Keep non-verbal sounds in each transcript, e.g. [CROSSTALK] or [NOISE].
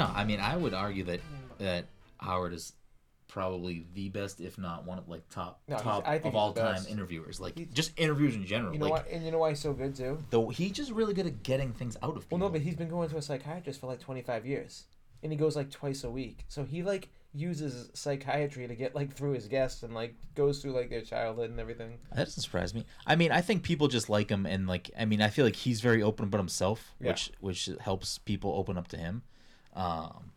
No, I mean I would argue that that Howard is probably the best, if not one of like top No, he's- top I think of he's all the time best. interviewers. Like He's- just interviews in general. You know like why? And you know why he's so good too? though he's just really good at getting things out of people. Well, no, but he's been going to a psychiatrist for like 25 years, and he goes like twice a week. So he like uses psychiatry to get like through his guests and like goes through like their childhood and everything. That doesn't surprise me. I mean, I think people just like him, and like, I mean, I feel like he's very open about himself, Yeah. which which helps people open up to him. Um,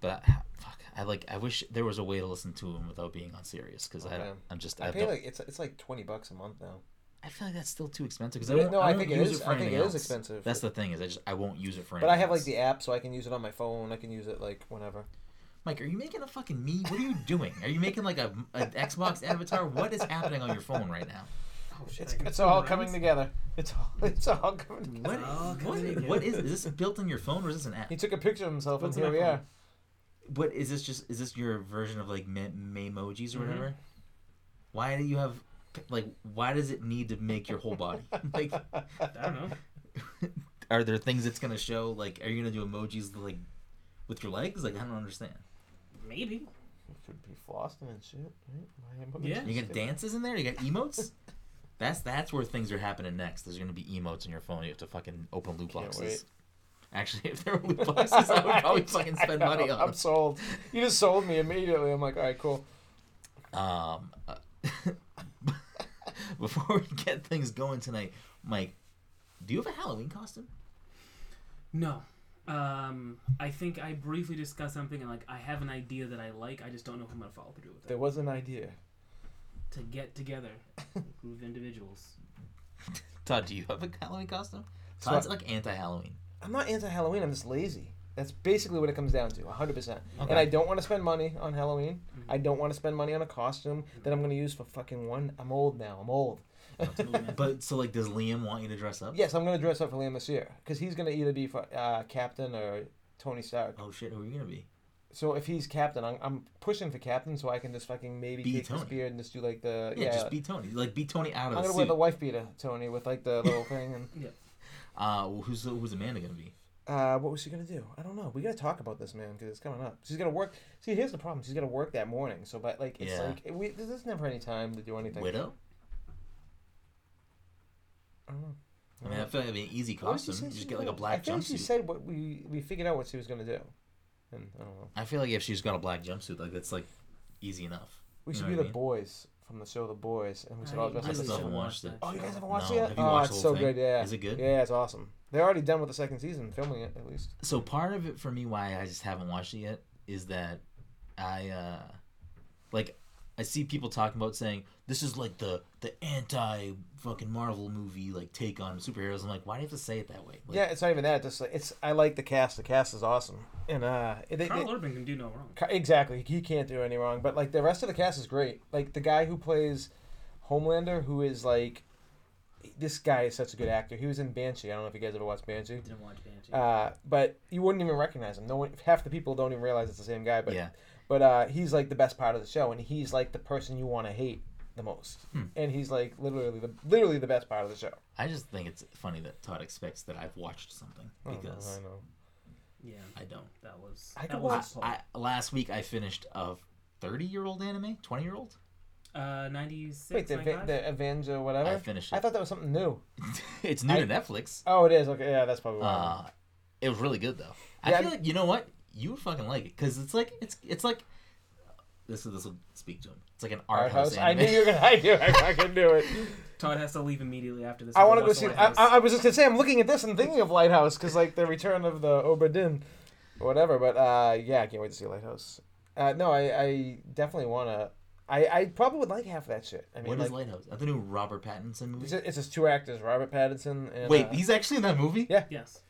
but I, fuck, I like. I wish there was a way to listen to him without being on Sirius, because I Okay. don't. I'm just. I, I, pay don't, like it's it's like 20 bucks a month now. I feel like that's still too expensive. Because I won't, no, I, I think it is- it I think it is else. expensive. That's the thing is, I just I won't use it for. Anything. But I have like the app, so I can use it on my phone. I can use it like whenever. Mike, are you making a fucking me? What are you doing? Are you making like a an Xbox [LAUGHS] avatar? What is happening on your phone right now? Oh, shit, It's, it's all around. coming together. It's all it's all coming together. What? what, what is is this built in your phone or is this an app? He took a picture of himself, What's and here we phone? Mm-hmm. are. What is this? Just is this your version of like me- Memojis or Mhm. whatever? Why do you have like? Why does it need to make your whole body? [LAUGHS] like, I don't know. [LAUGHS] are there things it's gonna show? Like, are you gonna do emojis like with your legs? Like, I don't understand. Maybe. It could be flossing and shit. Right? My. Yeah. You got dances in there. You got emotes. [LAUGHS] That's that's where things are happening next. There's gonna be emotes on your phone. You have to fucking open loot Can't boxes. wait. Actually, [LAUGHS] if there were loot [LAUGHS] boxes, I would probably [LAUGHS] fucking spend money on them. I'm sold. You just sold me immediately. I'm like, all right, cool. Um, uh, before we get things going tonight, Mike, do you have a Halloween costume? No. Um, I think I briefly discussed something and like I have an idea that I like. I just don't know if I'm gonna follow through with it. There was an idea. To get together, a group of individuals. Todd, do you have a Halloween costume? So Todd's I- like anti-Halloween. I'm not anti-Halloween. I'm just lazy. That's basically what it comes down to, 100%. Okay. And I don't want to spend money on Halloween. Mhm. I don't want to spend money on a costume that I'm going to use for fucking one. I'm old now. I'm old. [LAUGHS] But so like, does Liam want you to dress up? Yes, I'm going to dress up for Liam this year because he's going to either be for, uh, Captain or Tony Stark. Oh shit, who are you gonna be? So if he's Captain, I'm, I'm pushing for Captain so I can just fucking maybe Be take Tony. his beard and just do like the Yeah, yeah. just be Tony. Like be Tony out of I'm the gonna suit. wear the wife beater, Tony, with like the little [LAUGHS] thing and. Uh, well, who's who's Amanda gonna be? Uh, what was she gonna do? I don't know. We gotta talk about this, man, because it's coming up. She's gonna work. See, here's the problem. She's gonna work that morning. So, but like, it's Yeah. like we. There's never any time to do anything. Widow. I don't know. I mean, I feel like it'd be an easy What did she costume. You just get like a black I think she said what we we figured out what she was gonna do, and I don't know. I feel like if she's got a black jumpsuit, like that's like easy enough. We You should know be the mean? boys from the show The Boys, and we should I all dress I up really as still haven't watch watched it. Oh, you guys haven't watched No. it yet? Have you oh, watched it's the whole so thing? good. Yeah. Is it good? Yeah, it's awesome. They're already done with the second season, filming it at least. So part of it for me, why I just haven't watched it yet, is that I uh like I see people talking about saying this is like the the anti fucking Marvel movie like take on superheroes. I'm like, why do you have to say it that way? Like, yeah, it's not even that. Just like it's. I like the cast. The cast is awesome, and uh, it, it, Karl Urban can do no wrong. Exactly. He can't do any wrong. But like the rest of the cast is great. Like the guy who plays Homelander, who is like, this guy is such a good actor. He was in Banshee. I don't know if you guys ever watched Banshee. Didn't watch Banshee. Uh, but you wouldn't even recognize him. No one, half the people don't even realize it's the same guy. But yeah. But uh, he's like the best part of the show, and he's like the person you want to hate the most. Hmm. And he's like literally the literally the best part of the show. I just think it's funny that Todd expects that I've watched something I don't because I know. yeah, I don't. that was. I could watch- his fault. I last week I finished a thirty year old anime, twenty year old. Uh, 96, Wait, the, 95? the Avenger, whatever? I whatever. finished I thought that was something new. [LAUGHS] it's new I- to Netflix. Oh, it is. Okay, yeah, that's probably. Uh, it was really good though. I feel I- like you know what you would fucking like it because it's like it's it's like this is this will speak to him. It's like an art, house. I anime. knew you were gonna. I knew. I [LAUGHS] fucking knew it. Todd has to leave immediately after this. I want to go see. I, I, I was just gonna say I'm looking at this and thinking of Lighthouse because like the return of the Obra Dinn, or whatever. But uh, yeah, I can't wait to see Lighthouse. Uh, no, I, I definitely wanna. I, I probably would like half of that shit. I mean, What is like, Lighthouse? I the new Robert Pattinson movie. it's, it's just two actors, Robert Pattinson and. Wait, uh, he's actually in that movie? Yeah. yes.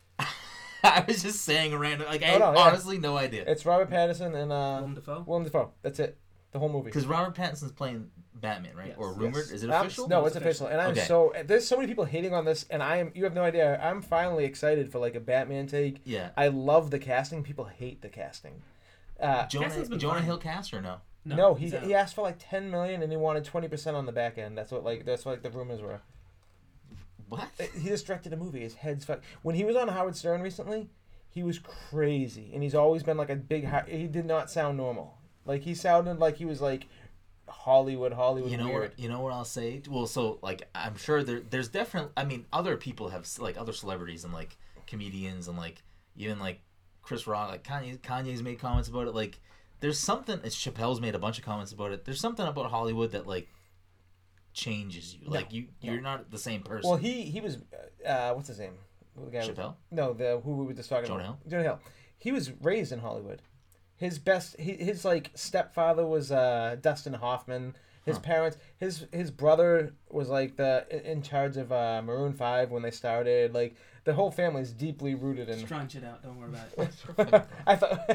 [LAUGHS] I was just saying a random. Like I Oh, no, yeah. honestly no idea. It's Robert Pattinson and uh, Willem Dafoe. Willem Dafoe. That's it. The whole movie. Because Robert Pattinson's playing Batman, right? Yes. Or rumored? Yes. Is it Um, official? no, No, it's it's official. And I'm Okay. so there's so many people hating on this, and I am. You have no idea. I'm finally excited for like a Batman take. Yeah. I love the casting. People hate the casting. Uh, Jonah, Casting's been Jonah fine. Hill cast or no? no, he he asked for like 10 million, and he wanted 20 percent on the back end. That's what like that's what like, the rumors were. What? Uh, He just directed a movie. His head's fuck. When he was on Howard Stern recently, he was crazy, and he's always been like a big. He did not sound normal. Like he sounded like he was like Hollywood, Hollywood you know weird. what you know what I'll say? Well, so like I'm sure there there's different. I mean other people have like other celebrities and like comedians and like even like Chris Rock like Kanye Kanye's made comments about it like there's something Chappelle's made a bunch of comments about it. There's something about Hollywood that like changes you. Like you you're not the same person. Well, he he was uh, what's his name? The guy Chappelle? No, the who we were just talking Jonah about. Jonah Hill. He was raised in Hollywood. His best, he, his like stepfather was uh, Dustin Hoffman. His Huh. parents, his his brother was like the in charge of uh, Maroon Five when they started. Like the whole family is deeply rooted in. Strunch it out. Don't worry about it. [LAUGHS] I thought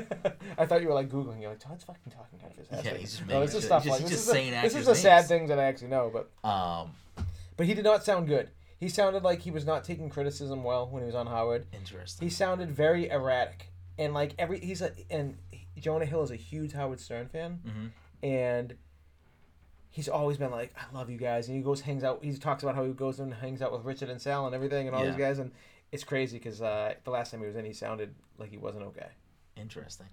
[LAUGHS] I thought you were like googling. You're like Todd's fucking talking out of his ass. Yeah, right he's just now." no, making this is shit- stuff he's like just- this just is saying the, this is the sad names. things that I actually know. But um but he did not sound good. He sounded like he was not taking criticism well when he was on Howard. interesting. He sounded very erratic, and like every he's a and Jonah Hill is a huge Howard Stern fan, Mhm. and he's always been like, "I love you guys," and he goes hangs out. He talks about how he goes and hangs out with Richard and Sal and everything, and all these guys, and it's crazy because uh, the last time he was in, he sounded like he wasn't okay. Interesting.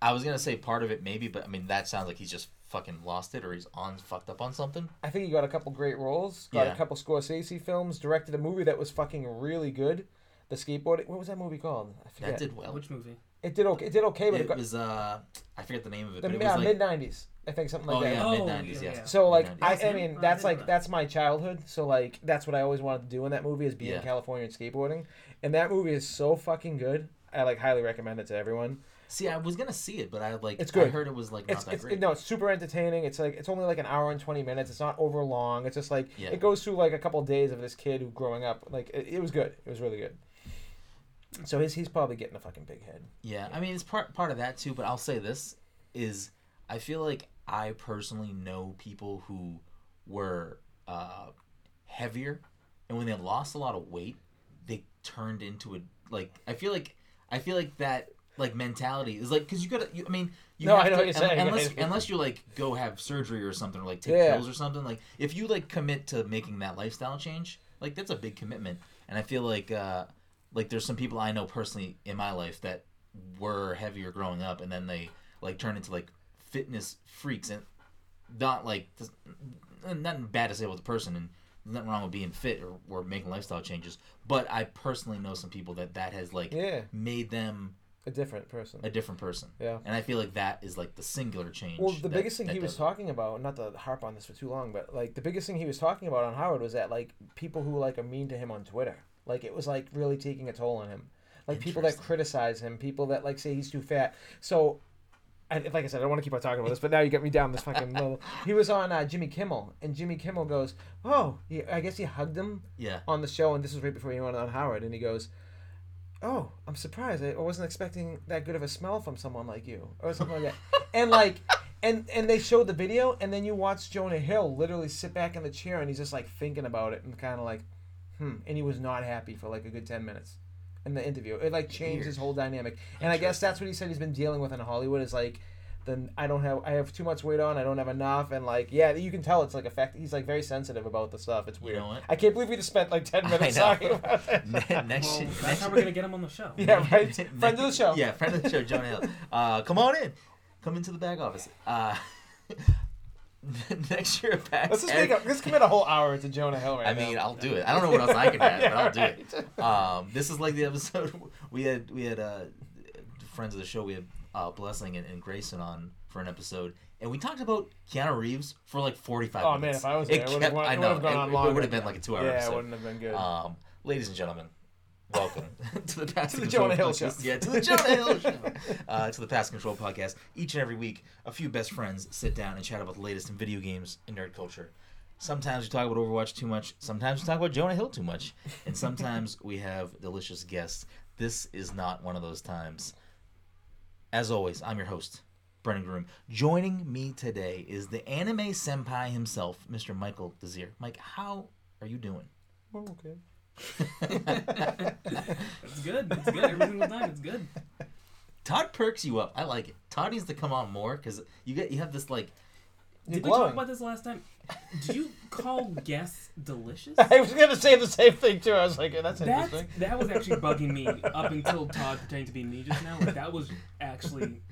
I was gonna say part of it maybe, but I mean that sounds like he's just fucking lost it or he's on fucked up on something. I think he got a couple great roles. Got Yeah. a couple Scorsese films. Directed a movie that was fucking really good. The skateboarding. What was that movie called? I forget. That did well. Which movie? It did okay. It did okay, but it, It got was uh I forget the name of it, the but it was like mid nineties. I think something like Oh that. yeah, Oh, mid nineties, yeah, yes. yeah. So like I, I mean that's like that's my childhood. So like that's what I always wanted to do in that movie is be Yeah. in California and skateboarding. And that movie is so fucking good. I like highly recommend it to everyone. See, I was gonna see it, but I like It's good. I heard it was like not It's that it's great. no, it's super entertaining. It's like it's only like an hour and twenty minutes. It's not over long. It's just like Yeah. it goes through like a couple days of this kid who growing up. Like it, it was good. It was really good. So he's he's probably getting a fucking big head. Yeah, I mean it's part part of that too, but I'll say this is I feel like I personally know people who were uh, heavier, and when they lost a lot of weight, they turned into a like I feel like I feel like that like mentality is like because you gotta you, I mean you No, have I know to, what you're saying, unless yeah. [LAUGHS] unless you like go have surgery or something or like take Yeah. pills or something like if you like commit to making that lifestyle change like that's a big commitment and I feel like uh like there's some people I know personally in my life that were heavier growing up and then they like turn into like fitness freaks and not like nothing bad to say about the person and nothing wrong with being fit or, or making lifestyle changes but I personally know some people that that has like Yeah, made them a different person. a different person Yeah. and I feel like that is like the singular change Well, the that- biggest thing he was talking about, not to harp on this for too long, but like the biggest thing he was talking about on Howard was that like people who like are mean to him on Twitter, like it was like really taking a toll on him. Like people that criticize him, people that like say he's too fat. So, I, like I said, I don't want to keep on talking about this, but now you get me down this fucking little. He was on uh, Jimmy Kimmel, and Jimmy Kimmel goes, "Oh, he, I guess he hugged him yeah on the show, and this was right before he went on Howard, and he goes." Oh, I'm surprised. I I wasn't expecting that good of a smell from someone like you, or something like that. And like, and and they showed the video, and then you watch Jonah Hill literally sit back in the chair, and he's just like thinking about it, and kind of like, hmm. And he was not happy for like a good ten minutes in the interview. It like changed his whole dynamic. And I guess that's what he said he's been dealing with in Hollywood is like, then I don't have I have too much weight on. I don't have enough, and like yeah, you can tell it's like affect. He's like very sensitive about the stuff. It's You weird. know what? I can't believe we just spent like ten [LAUGHS] minutes know. talking about that. [LAUGHS] Ne- next Well, year- that's next how we're gonna get him on the show. Yeah, right. [LAUGHS] Friend of the show. Yeah, friend of the show, Jonah Hill. Uh, come on in. Come into the back office. Uh, [LAUGHS] next year. Let's just make a, let's commit a whole hour to Jonah Hill right I now. mean, I'll do it. I don't know what else I can add, but I'll do Yeah, it. [LAUGHS] Um, this is like the episode [LAUGHS] we had. We had uh, friends of the show. We had uh, Blessing and, and Grayson on for an episode, and we talked about Keanu Reeves for like forty-five. Oh man, minutes. if I was there, it would kept- have I know, it would have gone it- on it would've been like a two-hour Yeah, episode. it wouldn't have been good. Um, ladies and gentlemen, welcome [LAUGHS] to the Pass To the Jonah Hill Podcast. Show. Yeah, to the Jonah Hill Show. Uh, to the Pass Control Podcast. Each and every week, a few best friends sit down and chat about the latest in video games and nerd culture. Sometimes we talk about Overwatch too much. Sometimes we talk about Jonah Hill too much. And sometimes [LAUGHS] we have delicious guests. This is not one of those times. As always, I'm your host, Brennan Groom. Joining me today is the anime senpai himself, Mr. Michael Desir. Mike, how are you doing? Oh, okay. It's good. It's good. Every single time, it's good. Todd perks you up. I like it. Todd needs to come on more because you get you have this like You're Did we talk about this last time? Did you call guests delicious? [LAUGHS] I was gonna say the same thing too. I was like, that's That interesting. that was actually bugging me up until Todd pretending to be me just now. Like that was actually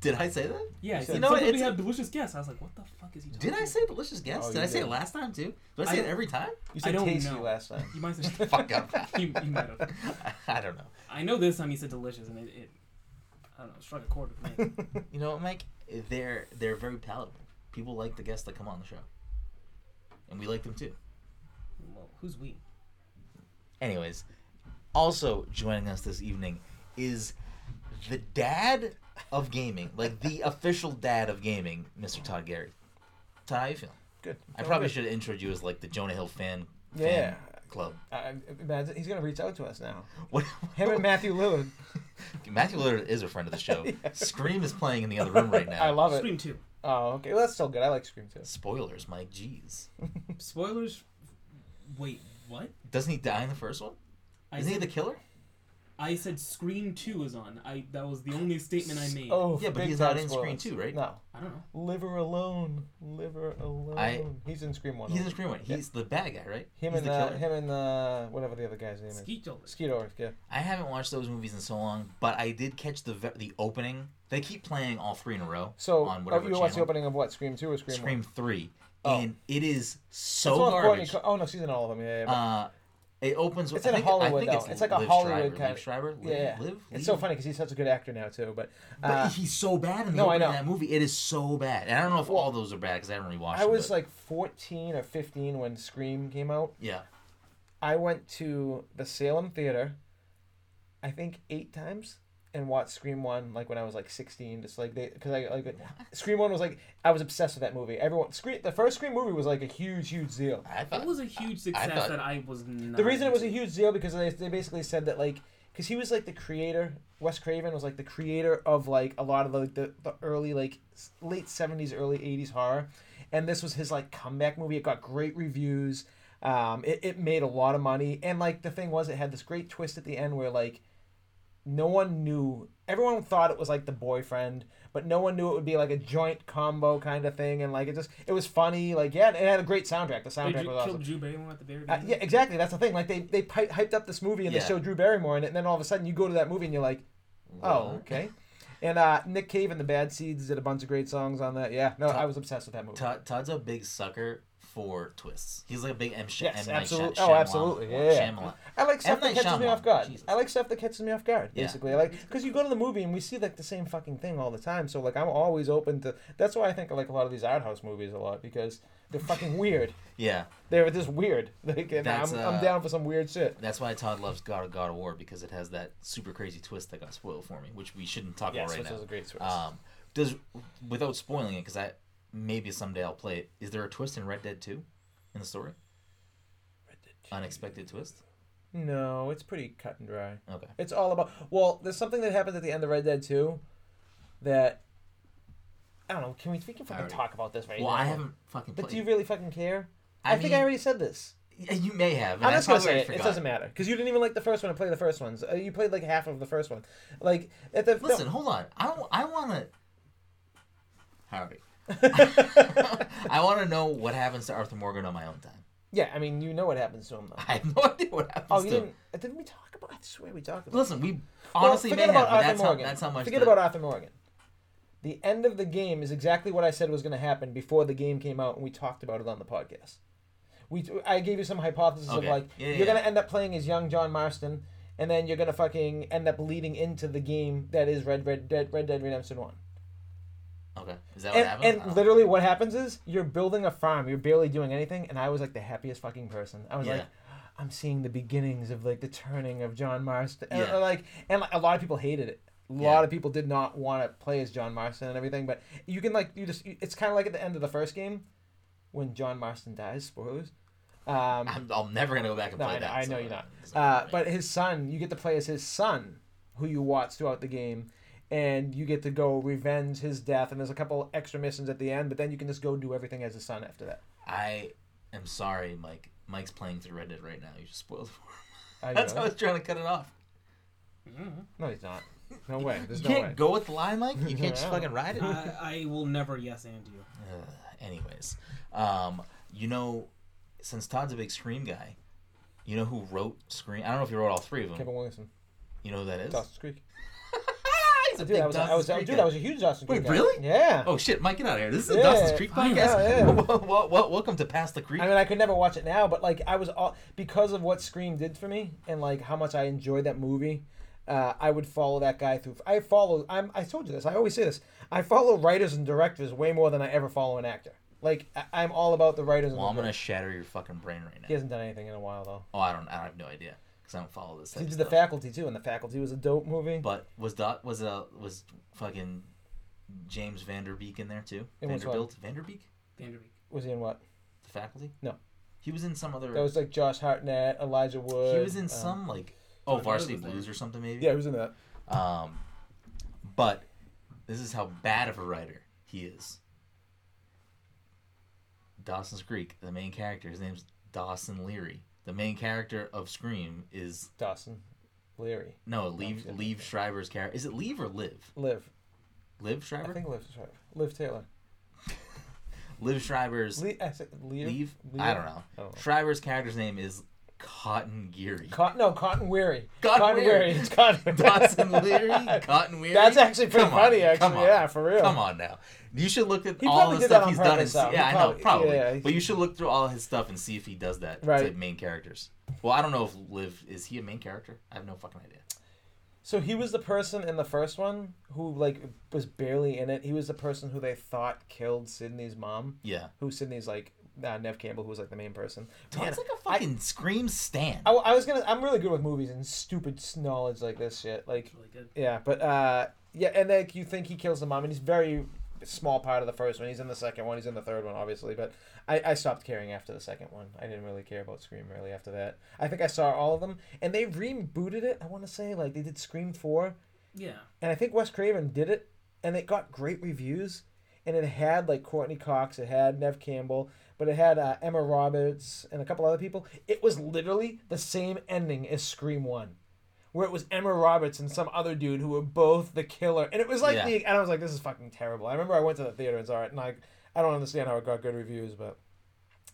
Did I say that? yeah. He You said, know, sometimes we it's- have delicious guests. I was like, what the fuck is he talking? Did I say delicious guess? Oh, did you I say it last time too? Do I I say it every time? You I said don't tasty know. last time. You might have said, [LAUGHS] Fuck up. [LAUGHS] you, you might have. [LAUGHS] I don't know. I know this time you said delicious, and it, it I don't know, struck a chord with me. You know what, Mike? They're they're very palatable. People like the guests that come on the show, and we like them too. well, who's we? Anyways, also joining us this evening is the dad of gaming, like the [LAUGHS] official dad of gaming, Mr. Todd Gary. Todd, how you feeling? Good. I probably should have introed you as like the Jonah Hill fan, Yeah. fan club. Uh, imagine he's gonna reach out to us now. [LAUGHS] What? Him and Matthew Lillard. [LAUGHS] Matthew Lillard is a friend of the show. Yeah. Scream is playing in the other room right now. I love it. Scream two. Oh, okay. Well, that's still good. I like Scream too. Spoilers, Mike. Jeez. Spoilers. Wait, what? Doesn't he die in the first one? Isn't he the killer? I said Scream two is on. I that was the only statement I made. Oh, Yeah, but he's not time in spoilers. Scream 2, right? No. I don't know. Liver alone. Liver alone. I- he's in Scream one. He's in only. Scream one. Yeah. He's the bad guy, right? Him He's and the uh, killer. him and uh, whatever the other guy's name is. Skeet Shoulder. Skeet yeah. I haven't watched those movies in so long, but I did catch the the opening. They keep playing all three in a row. So, on whatever you watched the opening of what? Scream two or Scream? Scream One? three, Oh. and it is so the Courtney garbage. Co- oh no, she's in all of them. Yeah, yeah. but- Uh, it opens. With, It's I in think, Hollywood, I think though. It's, It's like a Liv Hollywood Schreiber, kind Liv of- Schreiber. Liv, yeah, Liv, it's so funny because he's such a good actor now too. But, But uh, he's so bad in the no, I know. that movie. It is so bad, and I don't know if Well, all those are bad because I haven't rewatched. I was but- like 14 or 15 when Scream came out. yeah, I went to the Salem Theater, I think eight times, and watched Scream One like when I was like 16. Just like they, because I like Scream One was like I was obsessed with that movie. Everyone Scream the first Scream movie was like a huge, huge deal. I thought It was a huge success thought- that I was not. The reason it was a huge deal because they, they basically said that like because he was like the creator. Wes Craven was like the creator of like a lot of the the, the early like late 70s, early 80s horror, and this was his like comeback movie. It got great reviews. Um, it, it made a lot of money, and like the thing was, it had this great twist at the end where like no one knew. Everyone thought it was like the boyfriend, but no one knew it would be like a joint combo kind of thing, and like it just it was funny. Like yeah, it had a great soundtrack. The They soundtrack ju- was awesome. Drew Barrymore at the very Uh, yeah, exactly. That's the thing. Like they they pi- hyped up this movie and Yeah. they showed Drew Barrymore in it, and then all of a sudden you go to that movie and you're like, oh, okay. And uh, Nick Cave and the Bad Seeds did a bunch of great songs on that. Yeah, no, Todd- I was obsessed with that movie. Todd, Todd's a big sucker for twists. He's like a big M. Sh- Yes, M. Night absolutely. Shy- Oh, absolutely. Yeah, yeah. Shyamalan. I like stuff that Night catches me off guard. Jesus. I like stuff that catches me off guard. Yeah. Basically, I like because you go to the movie and we see like the same fucking thing all the time. So like I'm always open to. That's why I think I like a lot of these art house movies a lot because they're fucking weird. [LAUGHS] Yeah, They're just weird. [LAUGHS] Like, and I'm, uh, I'm down for some weird shit. that's why Todd loves God of God of War because it has that super crazy twist that got spoiled for me, which we shouldn't talk Yes, about right which now. was a great switch. Um, does without spoiling it, because I maybe someday I'll play it. Is there a twist in Red Dead Two, in the story? Unexpected twist. No, it's pretty cut and dry. Okay. It's all about. Well, there's something that happens at the end of Red Dead 2 that I don't know. Can we, we can fucking already- talk about this right Well, now? I haven't fucking played. But do you really fucking care? I I, think I already said this. Yeah, you may have. I'm just gonna say it. It doesn't matter because you didn't even like the first one and play the first ones. Uh, you played like half of the first one. Like at the Listen, hold on. I don't. I want to. Howdy. [LAUGHS] I want to know what happens to Arthur Morgan on my own time. yeah, I mean you know what happens to him though. [LAUGHS] I have no idea what happens Oh, to you him. didn't? uh, Didn't we talk about? I swear we talked about. Listen, we Well, honestly may forget have, about but Arthur that's how, Morgan. that's how much. Forget the- about Arthur Morgan. The end of the game is exactly what I said was going to happen before the game came out, and we talked about it on the podcast. We, I gave you some hypothesis Okay. of like Yeah, you're yeah, going to end up playing as young John Marston, and then you're going to fucking end up leading into the game that is Red Red Dead Red Dead Redemption One. Okay, is that what And, happens? And literally, what happens is you're building a farm. You're barely doing anything, and I was like the happiest fucking person. I was Yeah. like, I'm seeing the beginnings of like the turning of John Marston. And, Yeah. uh, like, and like, a lot of people hated it. A Yeah. lot of people did not want to play as John Marston and everything. But you can like you just you- it's kind of like at the end of the first game when John Marston dies. Spoilers. Um, I'm, I'm never gonna go back and no, play I know, that. I so know you're not. Uh, but his son, you get to play as his son, who you watch throughout the game, and you get to go revenge his death. And there's a couple extra missions at the end, but then you can just go do everything as a son after that. I am sorry, Mike. Mike's playing through Red Dead right now. You just spoiled it for him. I [LAUGHS] That's how I was trying to cut it off. Mhm. No, he's not. No way. There's You no can't way. go with the line, Mike. You can't just Yeah. [LAUGHS] fucking ride it. I, I will never yes and you. Ugh, anyways, um, you know, since Todd's a big Scream guy, you know who wrote Scream? I don't know if you wrote all three of them. Kevin Williamson. You know who that is? Dawson's Creek. He's a Dude, big I was, I Dawson's was, Creek dude, guy. I was a huge Dawson's Wait, Creek guy. really? Yeah. Oh shit, Mike, get out of here! This is a Yeah. Dawson's Creek Fine. podcast. Yeah, yeah. Well, well, well, welcome to Past the Creek. I mean, I could never watch it now, but like I was all because of what Scream did for me and like how much I enjoyed that movie. Uh, I would follow that guy through. I follow. I'm. I told you this. I always say this. I follow writers and directors way more than I ever follow an actor. Like I, I'm all about the writers. well, and I'm the gonna shatter your fucking brain right now. He hasn't done anything in a while though. Oh, I don't. I have no idea because I don't follow this. Type He did the stuff. Faculty too, and the Faculty was a dope movie. But was that was uh was fucking James Van Der Beek in there too? In which one? Vanderbilt, Vanderbeek, Vanderbeek. Was he in what? the faculty. No. he was in some other. That was like Josh Hartnett, Elijah Wood. he was in um, some like oh John Varsity Blues there. or something maybe. Yeah, he was in that. Um, but this is how bad of a writer he is. Dawson's Creek, the main character, his name's Dawson Leary. The main character of Scream is Dawson, Leary, no Leave. Leave Schreiber's character. Is it Leave or Live? Liv. Live I Schreiber. think Liv. Sorry. Liv Taylor. Liv Schreiber's Le- I said? Leave. Lear? I don't know. I don't know. Schreiber's character's name is Cotton Geary. Cotton, no, Cotton Weary. Cotton Weary. It's Cotton [LAUGHS] Dawson Leary. Cotton Weary. That's actually pretty Come funny, come actually. Yeah, for real. Come on now. You should look at He all the stuff he's done. And purpose, see, though. He yeah, I know, probably- probably. yeah, but you should look through all his stuff and see if he does that Right. to main characters. Well, I don't know if Liv is he a main character. I have no fucking idea. So he was the person in the first one who like was barely in it. He was the person who they thought killed Sydney's mom. Yeah, Who Sydney's like uh, Neve Campbell, who was like the main person. Man, Todd's like a fucking scream stand. I, I was gonna. I'm really good with movies and stupid knowledge like this shit. Like really good. yeah, but uh, yeah, and like you think he kills the mom, and he's very small part of the first one. He's in the second one. He's in the third one, obviously. But I, I stopped caring after the second one. I didn't really care about Scream really after that. I think I saw all of them, and they rebooted it. I want to say like they did Scream four, Yeah. and I think Wes Craven did it, and it got great reviews. And it had like Courteney Cox, it had Neve Campbell, but it had uh, Emma Roberts and a couple other people. It was literally the same ending as Scream One, where it was Emma Roberts and some other dude who were both the killer, and it was like Yeah. the and I was like, this is fucking terrible. I remember I went to the theater and saw it, and I I don't understand how it got good reviews, but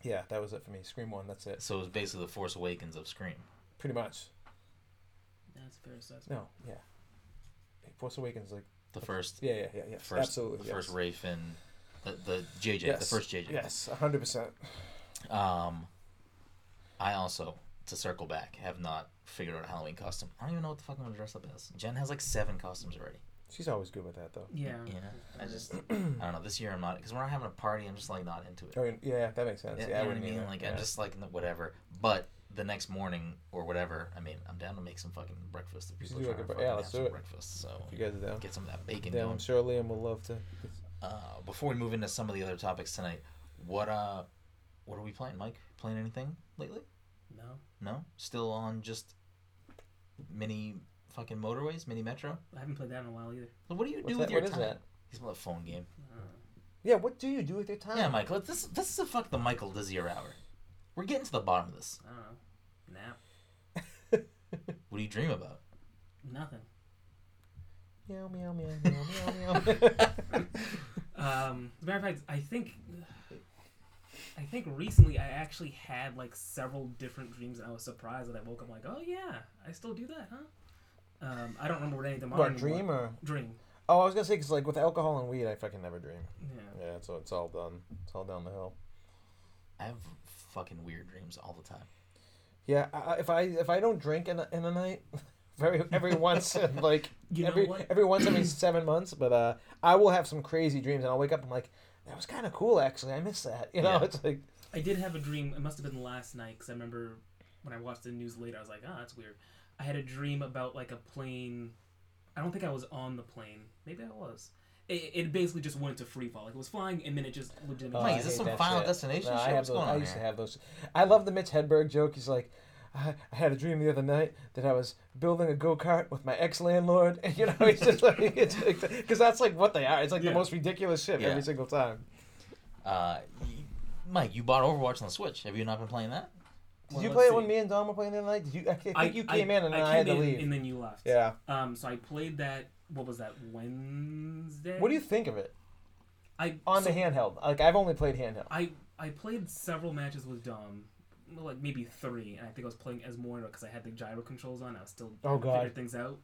yeah, that was it for me. Scream One, that's it, So it was basically the Force Awakens of Scream. pretty much. That's a fair assessment. No, yeah, Force Awakens, like The first, yeah, yeah, yeah, yes, first, absolutely, the yes. first Rafe and the, the JJ, yes. the first JJ. yes, hundred percent. Um, I also, to circle back, have not figured out a Halloween costume. I don't even know what the fuck I'm gonna dress up as. Jen has like seven costumes already. She's always good with that, though. Yeah. Yeah, I just, [CLEARS THROAT] I don't know. This year I'm not because we're not having a party. I'm just like not into it. I mean, yeah, that makes sense. Yeah, Yeah, you I know what I wouldn't mean? either. Like yeah. I'm just like whatever. But the next morning or whatever, I mean, I'm down to make some fucking breakfast. If people do are like trying a yeah, let's do it. breakfast, so If you guys are down. get some of that bacon Yeah, going. I'm sure Liam will love to. Uh, before we move into some of the other topics tonight, what uh, what are we playing, Mike? Playing anything lately? No. No, still on just mini fucking motorways, mini metro. I haven't played that in a while either. So what do you What's do that? with your What is time? that? He's on a phone game. Uh, Yeah, what do you do with your time? Yeah, Michael. This this is a fuck the Michael Lizier hour. We're getting to the bottom of this. I don't know. Nap. [LAUGHS] What do you dream about? Nothing. Meow meow meow meow meow meow. [LAUGHS] Um, as a matter of fact, I think, I think recently I actually had like several different dreams, and I was surprised that I woke up like, oh yeah, I still do that, huh? Um, I don't remember what any of them are. what anymore. dream or? Dream. Oh, I was gonna say because like with alcohol and weed, I fucking never dream. Yeah. Yeah, so it's all done. It's all down the hill. I have fucking weird dreams all the time. Yeah, I, I- if I if I don't drink in a, in a night, [LAUGHS] very every once in, [LAUGHS] like You know every what? every once every [CLEARS THROAT] seven months, but uh, I will have some crazy dreams and I'll wake up. I'm like, that was kind of cool actually. I miss that. You know, Yeah. it's like I did have a dream. It must have been last night because I remember when I watched the news later. I was like, "Oh, that's weird." I had a dream about like a plane. I don't think I was on the plane. Maybe I was. It, it basically just went into free fall. Like it was flying, and then it just legitimately. Oh, Mike, I is this some Final shit. Destination No, I shit? have What's those. going I on used to have those. I love the Mitch Hedberg joke. He's like, I, I had a dream the other night that I was building a go kart with my ex landlord, [LAUGHS] and you know, he's just like, [LAUGHS] it's because that's like what they are. It's like Yeah. the most ridiculous shit Yeah. every single time. Uh, y- Mike, you bought Overwatch on the Switch. Have you not been playing that? Did Well, you let's play it see. when me and Dom were playing the other night? Did you? I think you came in and then I, had to came in leave. and then you left. yeah. Um. So I played that. What was that? Wednesday. What do you think of it I on so the handheld? Like I've only played handheld. I I played several matches with Dom, well, like maybe three, and I think I was playing as more because I had the gyro controls on. I was still Oh, trying to figure God. things out.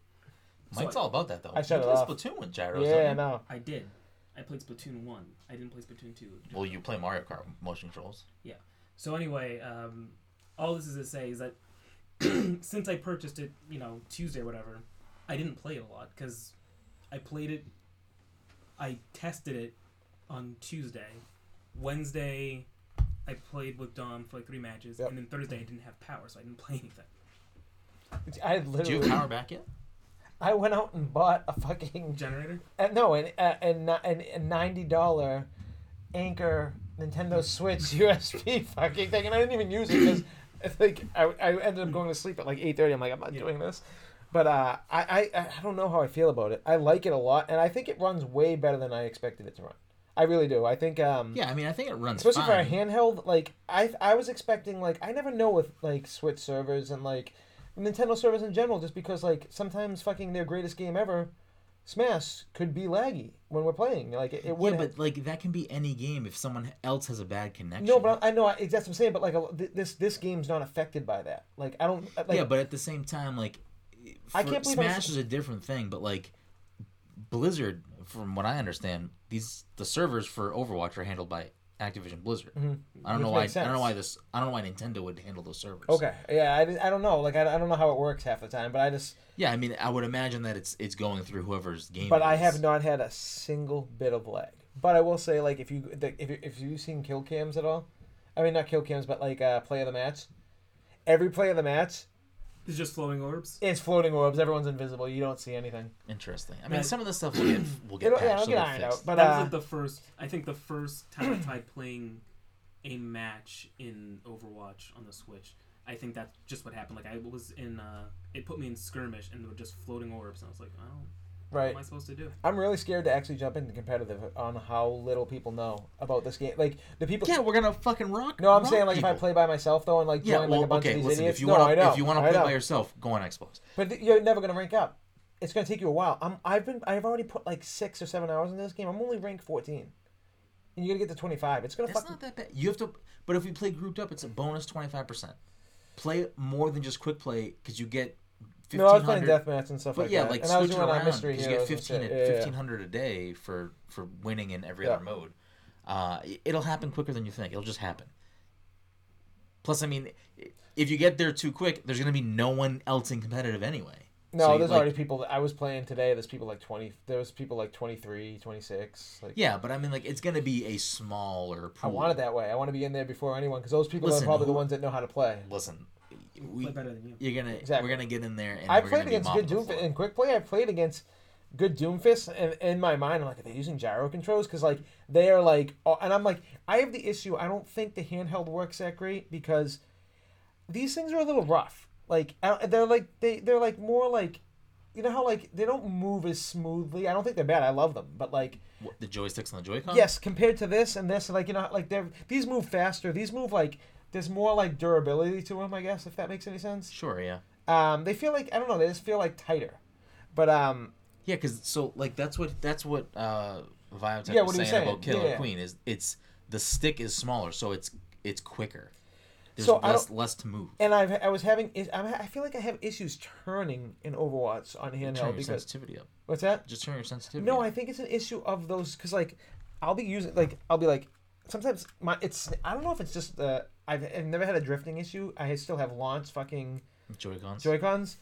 So Mike's I- all about that though. I shut you it play. Splatoon with gyros. yeah, don't no. I did. I played Splatoon one. I didn't play Splatoon two. Well, you play Mario Kart motion controls. Yeah. So anyway, um, all this is to say is that [CLEARS THROAT] since I purchased it, you know, Tuesday or whatever, I didn't play it a lot because I played it. I tested it on Tuesday. Wednesday, I played with Dom for like three matches, Yep. and then Thursday I didn't have power, so I didn't play anything. I Do you literally. power back yet? I went out and bought a fucking Generator. uh, no, and uh, an, an, a ninety dollar Anker Nintendo Switch [LAUGHS] USB fucking thing, and I didn't even use it because I think I, I ended up going to sleep at like eight thirty. I'm like, I'm not Yeah. doing this. But uh, I, I I don't know how I feel about it. I like it a lot, and I think it runs way better than I expected it to run. I really do. I think um, Yeah, I mean, I think it runs especially fine. for a handheld like i i was expecting like i never know with like switch servers and like nintendo servers in general just because like sometimes fucking their greatest game ever smash could be laggy when we're playing like it, it would yeah, but like that can be any game if someone else has a bad connection. no but i, know I, that's what i'm saying but like a, this this game's not affected by that like i don't like yeah, but at the same time, like, I can't believe Smash is a different thing. But like, Blizzard, from what I understand, these the servers for Overwatch are handled by Activision Blizzard. Mhm. I don't Which know why. makes I don't know why this. I don't know why Nintendo would handle those servers. okay yeah I, I don't know like I, I don't know how it works half the time but i just Yeah, I mean, I would imagine that it's it's going through whoever's game. but I have not had a single bit of lag. But I will say, like, if you if you, if you've seen kill cams at all, I mean not kill cams, but like uh, play of the match. Every play of the match, It's just floating orbs. it's floating orbs. Everyone's invisible. You don't see anything. Interesting. I mean, Right. some of the stuff will get will get It'll, patched. yeah, it'll so get they'll ironed fix. out. But that was uh, like the first. I think the first time I tried playing a match in Overwatch on the Switch. I think that's just what happened. Like I was in. Uh, it put me in skirmish, and they were just floating orbs, and I was like, oh, what right. am I supposed to do? I'm really scared to actually jump into competitive on how little people know about this game. Like the people. Yeah, we're gonna fucking rock. No, I'm rock saying like if I play by myself though, and like Yeah, join well, like a bunch okay. of these Listen, idiots. if you no, want I to, know. if you want to play by yourself, go on Xbox. But th- you're never gonna rank up. It's gonna take you a while. I'm I've been I've already put like six or seven hours into this game. I'm only ranked 14, and you gotta get to 25. It's gonna It's fucking not that bad. You have to, but if we play grouped up, it's a bonus twenty five percent. Play more than just quick play because you get no. I was playing deathmatch and stuff But like yeah, that. like and I was switch it doing around mystery because you get heroes fifteen shit. at Yeah, yeah. fifteen hundred a day for for winning in every Yeah. other mode. Uh, it'll happen quicker than you think. It'll just happen. Plus, I mean, if you get there too quick, there's gonna be no one else in competitive anyway. No, So there's like- already people. I was playing today. There's people like 20. There was people like 23, 26. Like Yeah, but I mean, like, it's gonna be a smaller I want it that way. I want to be in there before anyone because those people Listen, are probably the ones that know how to play. Listen, Play we, better than you. you're gonna Exactly. we're gonna get in there. And I played against good mopping the Doomfist in quick play. I played against good Doomfist, and in my mind, I'm like, are they using gyro controls? Because like they are like, and I'm like, I have the issue. I don't think the handheld works that great because these things are a little rough. Like uh, they're like they they're like more like. You know how like they don't move as smoothly. I don't think they're bad. I love them, but like What, the joysticks and the Joy-Con. yes, compared to this and this, like you know, like they're these move faster. These move like there's more like durability to them. I guess if that makes any sense. Sure. Yeah. Um, they feel like I don't know. They just feel like tighter. But um, Yeah, because so like that's what that's what uh Biotech Yeah, was saying, saying. about Killer Yeah, yeah. Queen is it's the stick is smaller, so it's it's quicker. There's So less less to move. and I've I was having I feel like I have issues turning in Overwatch on Turn your handheld because sensitivity up. what's that? Just turn your sensitivity. No, up. I think it's an issue of those because like I'll be using like I'll be like sometimes my it's I don't know if it's just the I've, I've never had a drifting issue. I still have launch fucking Joy Cons. Joy Cons.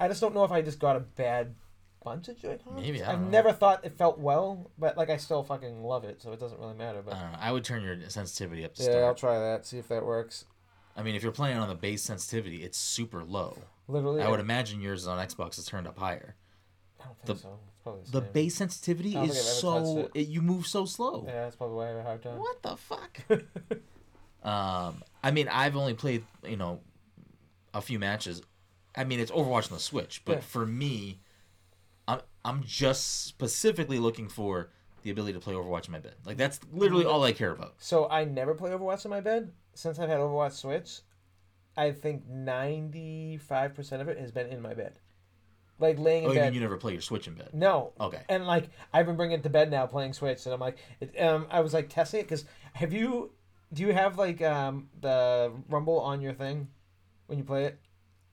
I just don't know if I just got a bad bunch of Joy Cons. Maybe, I I've know. never thought it felt well, but like I still fucking love it, so it doesn't really matter. I But don't know. I would turn your sensitivity up to yeah, I'll start. try that. See if that works. I mean, if you're playing on the base sensitivity, it's super low. Literally, I would imagine yours on Xbox is turned up higher. I don't think the- so. It's probably the, The same. base sensitivity I don't is think I've ever so touched it, you move so slow. Yeah, that's probably why I have a hard time. What the fuck? [LAUGHS] um, I mean, I've only played you know a few matches. I mean, it's Overwatch on the Switch, but Yeah. for me, I'm I'm just specifically looking for the ability to play Overwatch in my bed. Like that's literally all I care about. So I never play Overwatch in my bed since I've had Overwatch Switch. I think ninety five percent of it has been in my bed, like laying in Oh, you bed. mean you never play your Switch in bed? No. Okay. And like I've been bringing it to bed now, playing Switch, and I'm like, it, um, I was like testing it because have you? Do you have like um the Rumble on your thing when you play it?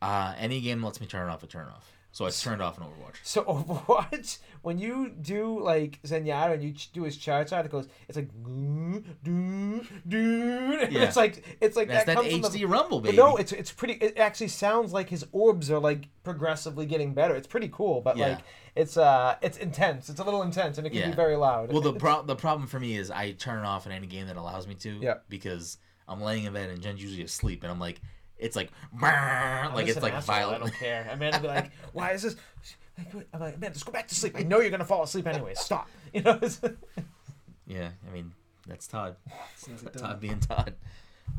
Uh, any game lets me turn it off, I turn it off. So I turned off in Overwatch. So [LAUGHS] Overwatch, when you do like Zenyatta and you ch- do his it goes, it's like, doo, doo, doo. [LAUGHS] Yeah. It's like it's like That's that that comes from HD the, Rumble, baby. no, it's it's pretty. It actually sounds like his orbs are like progressively getting better. It's pretty cool, but Yeah. like it's uh it's intense. It's a little intense, and it can Yeah. be very loud. well, the [LAUGHS] pro- the problem for me is I turn it off in any game that allows me to. Yeah. Because I'm laying in bed and Jen's usually asleep, and I'm like, it's like, like it's like asshole, I violent. don't care. Amanda be [LAUGHS] like, "Why is this?" I'm like, "Man, just go back to sleep. I know you're gonna fall asleep anyway. Stop." [LAUGHS] You know. Yeah, I mean that's Todd. Sounds like Todd being Todd.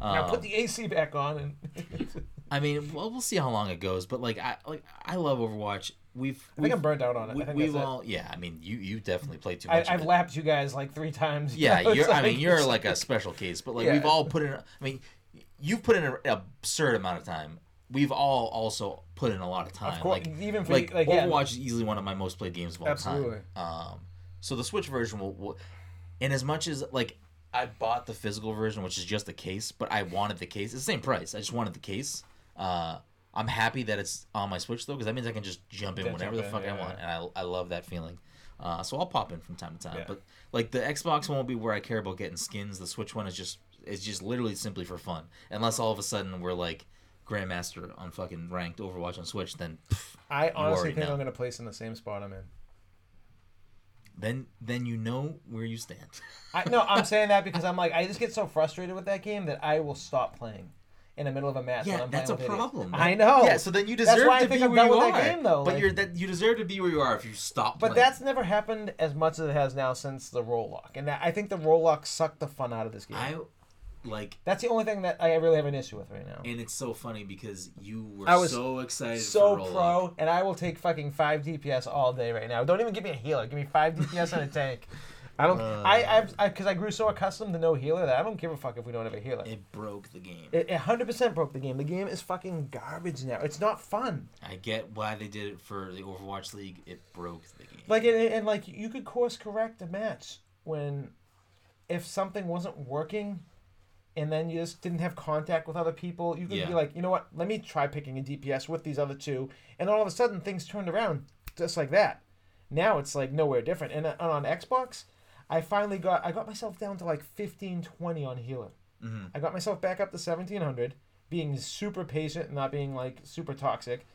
now Um, put the AC back on and. [LAUGHS] I mean, well, we'll see how long it goes, but like I like I love Overwatch. We've, I think we've I'm burnt out on it. we, I think we've that's it. all yeah. I mean, you you definitely played too I, much. of I've it. lapped you guys like three times. you Yeah, know, you're. I mean, like- you're it's like a special case, but like Yeah. we've all put in. I mean, you've put in an absurd amount of time. We've all also put in a lot of time. Of course, like, even for like, like, yeah, Overwatch is easily one of my most played games of all Absolutely. time. Um, so the Switch version will, will, and as much as like I bought the physical version, which is just the case, but I wanted the case. It's the same price. I just wanted the case. Uh, I'm happy that it's on my Switch though, because that means I can just jump in whenever jump the in, fuck I yeah. want, and I, I love that feeling. Uh, so I'll pop in from time to time, Yeah. but like the Xbox one will be where I care about getting skins. The Switch one is just is just literally simply for fun. Unless all of a sudden we're like grandmaster on fucking ranked Overwatch on Switch, then pff, I honestly think know. I'm gonna place in the same spot I'm in. then then you know where you stand. [LAUGHS] I, no, I'm saying that because I'm like I just get so frustrated with that game that I will stop playing in the middle of a match. Yeah, I'm that's a problem. I know. Yeah, so then you deserve to be where you with are. that game, though, But like- you're that you deserve to be where you are if you stop. But playing. that's never happened as much as it has now since the role lock, and I think the role lock sucked the fun out of this game. I like, That's the only thing that I really have an issue with right now. and it's so funny because you were I was so excited. so pro, Up. and I will take fucking five DPS all day right now. Don't even give me a healer. Give me five DPS and a tank. I don't. Uh. I I've because I, grew so accustomed to no healer that I don't give a fuck if we don't have a healer. It broke the game. It, it 100% broke the game. The game is fucking garbage now. It's not fun. I get why they did it for the Overwatch League. It broke the game. Like and, and like you could course correct a match when if something wasn't working and then you just didn't have contact with other people, you could Yeah. be like, you know what, let me try picking a DPS with these other two, and all of a sudden things turned around just like that. Now it's like nowhere different. And, uh, and on Xbox, I finally got I got myself down to like fifteen twenty on healer. hmm I got myself back up to seventeen hundred, being super patient and not being like super toxic.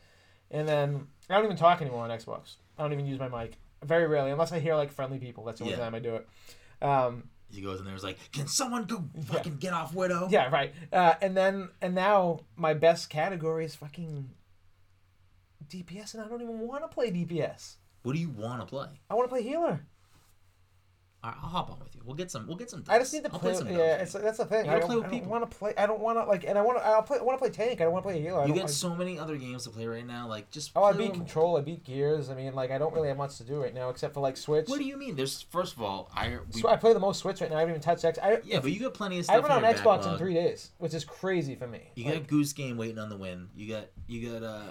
And then I don't even talk anymore on Xbox. I don't even use my mic. Very rarely, unless I hear like friendly people. That's the only Yeah. time I do it. Um, He goes in there, and like, "Can someone go fucking get off Widow?" yeah, right. Uh, and then and now my best category is fucking DPS, and I don't even want to play DPS. What do you want to play? I want to play healer. Right, I'll hop on with you. We'll get some. We'll get some. I just need to I'll play. some yeah, it's that's the thing. I don't, play with I don't want to play. I don't want to like, and I want to. I'll play. I want to play tank. I don't want to play healer. You I, so many other games to play right now. Like just. Oh, I beat. Control. I beat Gears. I mean, like, I don't really have much to do right now except for like Switch. What do you mean? There's first of all, I we, So I play the most Switch right now. I haven't even touched X. I, yeah, but you got plenty of stuff. I haven't on Xbox backlog. in three days, which is crazy for me. You Like, got Goose Game waiting on the win. You got you got uh,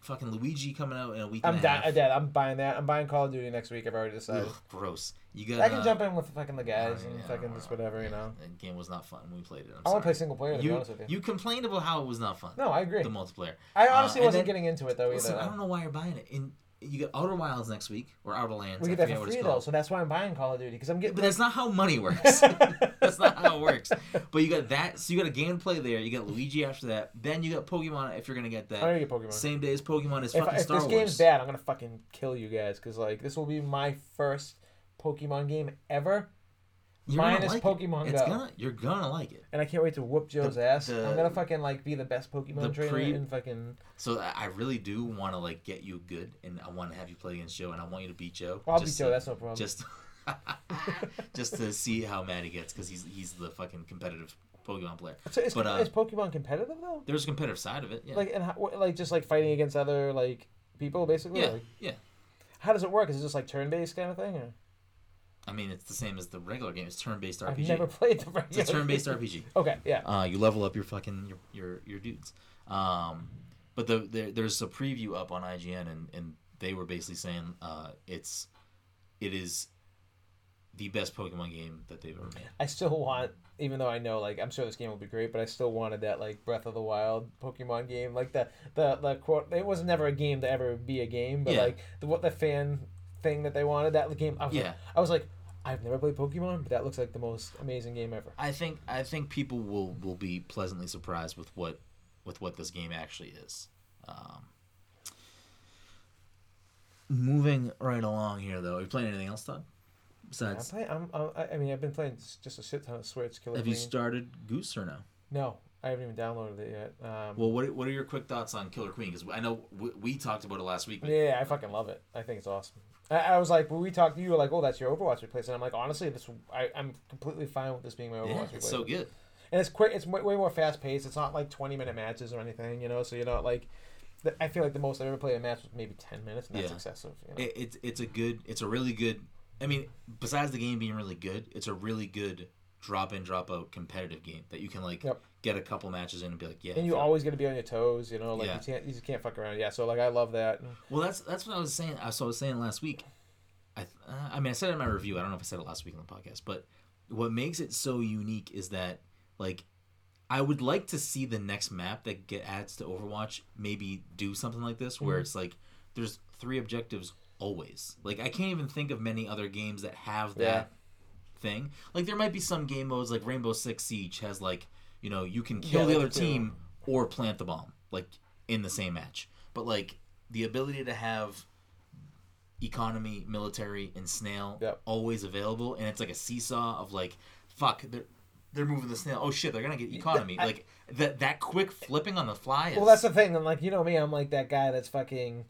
fucking Luigi coming out in a week. I'm and a half. I'm dead. I'm buying that. I'm buying Call of Duty next week. I've already decided. Ugh, gross. You got. I can uh, jump in with fucking the guys yeah, and yeah, fucking just whatever, you know. That game was not fun when we played it. I'm I want to play single player to be You honest with you. you complained about how it was not fun. No, I agree. The multiplayer. I Uh, honestly and wasn't then- getting into it though either. I don't know why you're buying it. In you get Outer Wilds next week or Outer Lands. we I get that for free though, so that's why I'm buying Call of Duty because I'm getting. But that's not how money works. [LAUGHS] [LAUGHS] that's not how it works. But you got that. So you got a gameplay there. You got Luigi after that. Then you got Pokemon if you're gonna get that. gonna get Pokemon. Same day as Pokemon is if fucking if Star this Wars. game's bad, I'm gonna fucking kill you guys because like this will be my first Pokemon game ever, You're gonna minus like Pokemon it. It's Go. gonna. You're gonna like it. and I can't wait to whoop Joe's The- ass. the- I'm gonna fucking like be the best Pokemon the trainer pre- in fucking. So I I really do want to like get you good, and I want to have you play against Joe, and I want you to beat Joe. I'll beat Joe. to- That's no problem. just [LAUGHS] just to see how mad he gets because he's he's the fucking competitive Pokemon player. So is, but, uh, is Pokemon competitive though? There's a competitive side of it. Yeah. Like and how, like just like fighting against other like people basically. yeah. Like, Yeah. how does it work? Is it just like turn based kind of thing? Or? I mean, it's the same as the regular game. It's turn-based RPG. I've never [LAUGHS] played the regular. It's a turn-based RPG. [LAUGHS] Okay, yeah. Uh, you level up your fucking your your, your dudes. Um, but the, there, there's a preview up on IGN, and, and they were basically saying uh, it's it is the best Pokemon game that they've ever made. I still want, even though I know, like, I'm sure this game will be great, but I still wanted that, like, Breath of the Wild Pokemon game. Like, the, the, the quote, it was never a game to ever be a game, but, Yeah. like, the, what the fan thing that they wanted, that game, I was, Yeah. like, I was like, I've never played Pokemon, but that looks like the most amazing game ever. I think I think people will, will be pleasantly surprised with what with what this game actually is. Um, moving right along here, though, are you playing anything else, Todd? I'm Besides, playing, I'm, I I mean, I've been playing just a shit ton of Switch. Killer have you started Goose or no? No, I haven't even downloaded it yet. Um, Well, what what are your quick thoughts on Killer Queen? Because I know we, we talked about it last week. Yeah, I fucking love it. I think it's awesome. I, I was like, when we talked, to you were like, "Oh, that's your Overwatch replacement." I'm like, honestly, this I, I'm completely fine with this being my Overwatch yeah, replacement. it's so good. and it's quick. It's way, way more fast paced. It's not like 20 minute matches or anything, you know. So you're not like, I feel like the most I've ever played a match was maybe 10 minutes, and that's Yeah. excessive. You know? It, it's it's a good. It's a really good. I mean, besides the game being really good, it's a really good drop in, drop out competitive game that you can like Yep. Get a couple matches in and be like, yeah. and you always got to be on your toes, you know. Like Yeah. you can't, you just can't fuck around. Yeah. So like, I love that. Well, that's that's what I was saying. I so I was saying last week. I uh, I mean I said it in my review. I don't know if I said it last week on the podcast, but what makes it so unique is that like I would like to see the next map that get adds to Overwatch maybe do something like this where Mhm. it's like there's three objectives always. Like I can't even think of many other games that have that Yeah. thing. Like there might be some game modes like Rainbow Six Siege has like you know you can Yeah, kill the other team or plant the bomb like in the same match. But like the ability to have economy, military, and snail Yep. always available, and it's like a seesaw of like, fuck, they're they're moving the snail. Oh shit, they're gonna get economy. I- like that that quick flipping on the fly. Is, Well, that's the thing. And like, you know me, I'm like that guy that's fucking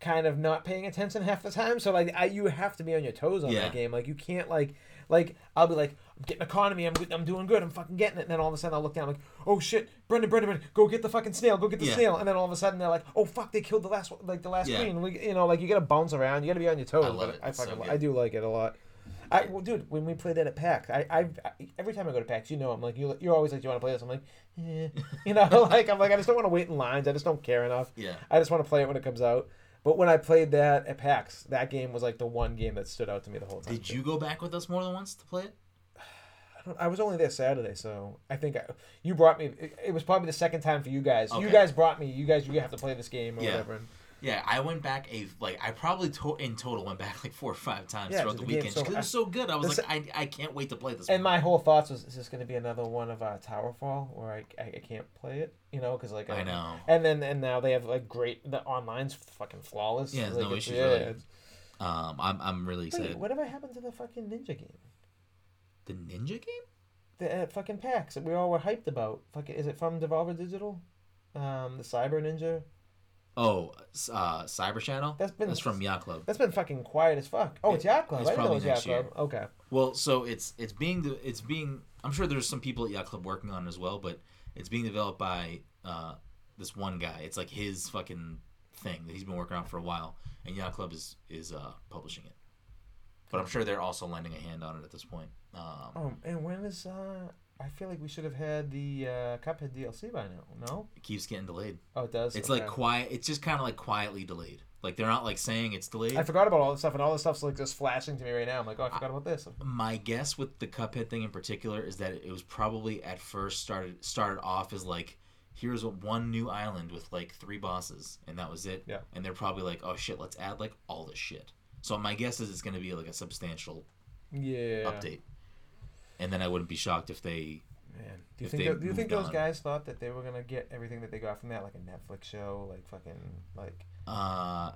kind of not paying attention half the time. So like, I you have to be on your toes on Yeah. that game. Like, you can't like. Like I'll be like, I'm getting economy, I'm I'm doing good, I'm fucking getting it, and then all of a sudden I'll look down like, oh shit, Brendan, Brendan, Brendan, go get the fucking snail, go get the Yeah. snail, and then all of a sudden they're like, oh fuck, they killed the last one- like the last Yeah. queen, like, you know, like you gotta bounce around, you gotta be on your toes. I love but it. I It's so fucking, good. I do like it a lot. I well, dude, when we played that at PAX, I, I, I every time I go to PAX, you know, I'm like, you, you're always like, do you want to play this? I'm like, eh. [LAUGHS] you know, [LAUGHS] like I'm like, I just don't want to wait in lines. I just don't care enough. yeah. I just want to play it when it comes out. But when I played that at PAX, that game was like the one game that stood out to me the whole time. Did you go back with us more than once to play it? I, was only there Saturday, so I think I, you brought me. It, it was probably the second time for you guys. You guys brought me. You guys, you have to play this game or Yeah. whatever. And Yeah, I went back a like I probably to- in total went back like four or five times Yeah, throughout the the weekend so- because it was so good. I was like, I, I can't wait to play this. and one. my whole thoughts was, is this going to be another one of uh, Towerfall where I, I, I can't play it? You know, because like I know. And then and now they have like great the online's fucking flawless. Yeah, there's like, no issues, yeah, really. Um, I'm I'm really excited. Wait, whatever happened to the fucking ninja game? The Ninja game? The uh, fucking packs that we all were hyped about. Fucking, is it from Devolver Digital? Um, the Cyber Ninja. Oh, uh, Cyber Shadow. That's been That's from Yacht Club. That's been fucking quiet as fuck. Oh, it's Yacht Club. It's I didn't know it was probably Yacht year. Club. Okay. Well, so it's it's being it's being I'm sure there's some people at Yacht Club working on it as well, but it's being developed by uh, this one guy. It's like his fucking thing that he's been working on for a while, and Yacht Club is is uh, publishing it. But I'm sure they're also lending a hand on it at this point. Um, Oh, and when is uh? I feel like we should have had the uh, Cuphead DLC by now. No. it keeps getting delayed. Oh, it does. It's Okay. like quiet. It's just kind of like quietly delayed. Like they're not like saying it's delayed. I forgot about all this stuff, and all this stuff's like just flashing to me right now. I'm like, oh, I forgot about this. my guess with the Cuphead thing in particular is that it was probably at first started started off as like here's a one new island with like three bosses and that was it. Yeah. And they're probably like, oh shit, let's add like all this shit. So my guess is it's going to be like a substantial Yeah. update. And then I wouldn't be shocked if they Man, do you think they do you think those on. guys thought that they were gonna get everything that they got from that, like a Netflix show, like fucking like uh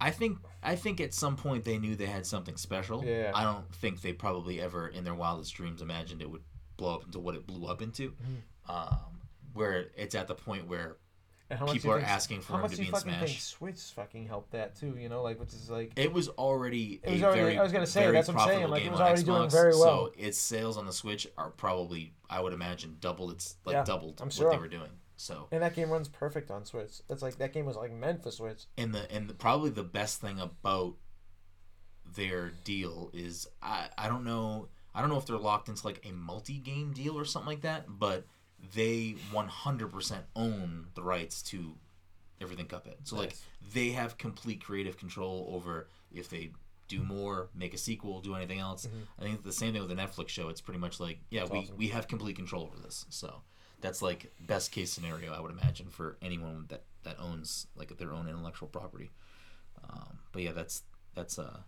I think I think at some point they knew they had something special. Yeah. I don't think they probably ever in their wildest dreams imagined it would blow up into what it blew up into. Mhm. Um, where it's at the point where and how much people are think, asking for how him much to do be you in fucking think Switch fucking helped that too? You know, like which is like It was already It was a already- very, I was gonna say, very that's what I'm saying, profitable like, it game was on already doing Xbox, very well. So its sales on the Switch are probably, I would imagine, doubled. It's like Yeah, doubled I'm what sure. they were doing. So and that game runs perfect on Switch. That's like that game was like meant for Switch. and the and the, probably the best thing about their deal is I, I don't know I don't know if they're locked into like a multi-game deal or something like that, but they 100% own the rights to everything Cuphead. So like they have complete creative control over if they do more, make a sequel, do anything else. I think the same thing with the Netflix show. It's pretty much like yeah, we, awesome. we have complete control over this. So that's like best case scenario I would imagine for anyone that that owns like their own intellectual property. Um, but yeah, that's that's uh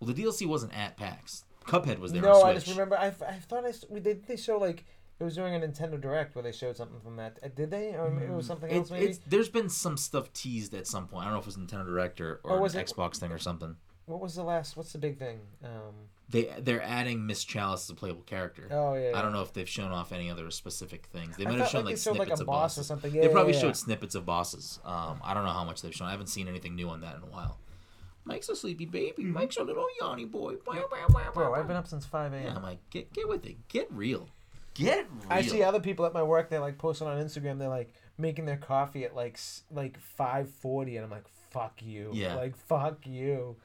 well the DLC wasn't at PAX. Cuphead was there. No, I just remember. I, I thought I we did they show like it was doing a Nintendo Direct where they showed something from that. Uh, Did they? Or maybe it was something It- else maybe. it's, there's been some stuff teased at some point. I don't know if it was Nintendo Direct or, or Or an it- Xbox thing or something. What was the last? What's the big thing? Um, They they're adding Miss Chalice as a playable character. oh yeah. I don't know if they've shown off any other specific things. They might have shown like like, showed like snippets a of boss or something. Yeah, they probably yeah, showed snippets of bosses. Um, I don't know how much they've shown. I haven't seen anything new on that in a while. Mike's a sleepy baby. Mike's a little yawny boy. Bro, I've been up since five a.m. Yeah, I'm like, get get with it. Get real. Get real. I see other people at my work. They're like posting on Instagram. They're like making their coffee at like like five forty, and I'm like, "Fuck you!" Yeah. Like fuck you.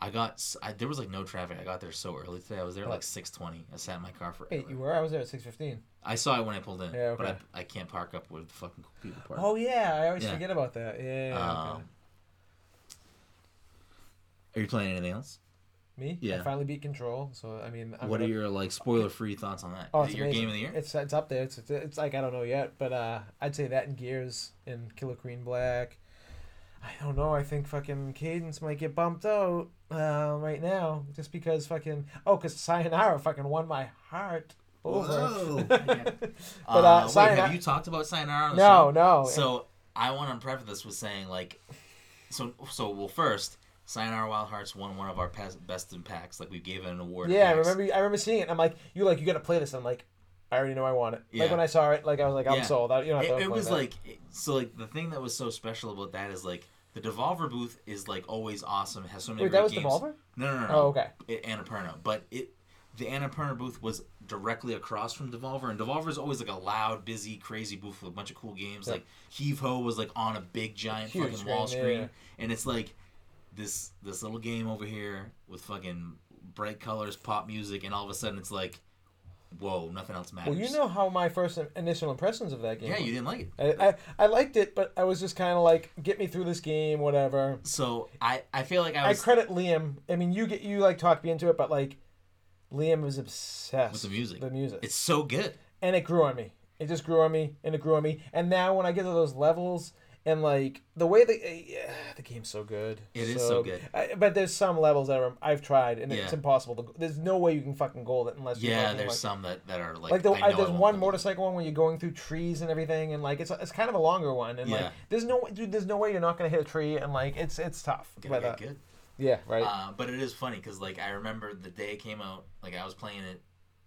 I got I, there was like no traffic. I got there so early today. I was there at Oh. like six twenty. I sat in my car for. Wait, you were? I was there at six fifteen. I saw it when I pulled in, Yeah, but. I, I can't park up where the fucking people park. Oh yeah, I always Yeah. forget about that. Yeah. yeah, Um, okay. Are you playing anything else? Me? I yeah. finally beat Control. So I mean, I'm what gonna- are your like spoiler free thoughts on that? Oh, it's it your amazing. game of the year? It's it's up there. It's, it's it's like I don't know yet, but uh, I'd say that in Gears and Killer Queen Black. I don't know. I think fucking Cadence might get bumped out uh, right now just because fucking oh, because Sayonara fucking won my heart over. [LAUGHS] But uh, uh, wait, Sayonara, have you talked about Sayonara on the no, show? no. So I want to preface this with saying like, so so well first, Sayonara Wild Hearts won one of our best in PAX. Like we gave it an award. yeah, I remember. I remember seeing it. I'm like, you like you got to play this. I'm like, I already know I want it. Yeah. Like when I saw it, like I was like, I'm Yeah. sold. I, you know, It, it was like so like the thing that was so special about that is like the Devolver booth is like always awesome. It has so many wait, that was games. Devolver. No, no, no, no. Oh, okay. it, Annapurna, but it the Annapurna booth was directly across from Devolver, and Devolver is always like a loud, busy, crazy booth with a bunch of cool games. Yeah. Like Heave Ho was like on a big giant Huge fucking wall screen, screen, yeah. and it's like this this little game over here with fucking bright colors, pop music, and all of a sudden it's like, whoa, nothing else matters. Well, you know how my first initial impressions of that game. yeah, you didn't like it. I, I, I liked it, but I was just kind of like, get me through this game, whatever. So I I feel like I I credit Liam. I mean, you get you like talked me into it, but like, Liam was obsessed With the music. The music, it's so good. and it grew on me. It just grew on me, and it grew on me. And now when I get to those levels, and like the way the uh, yeah, the game's so good. It is so good. I, but there's some levels that are, I've tried, and it's impossible to. There's no way you can fucking gold it unless you Yeah, there's like, some that, that are like like the, I I there's I one motorcycle one where you're going through trees and everything, and like it's it's kind of a longer one, and like there's no dude, there's no way you're not gonna hit a tree, and like it's it's tough. But, uh, good. yeah, right. Uh, but it is funny because like I remember the day it came out, like I was playing it,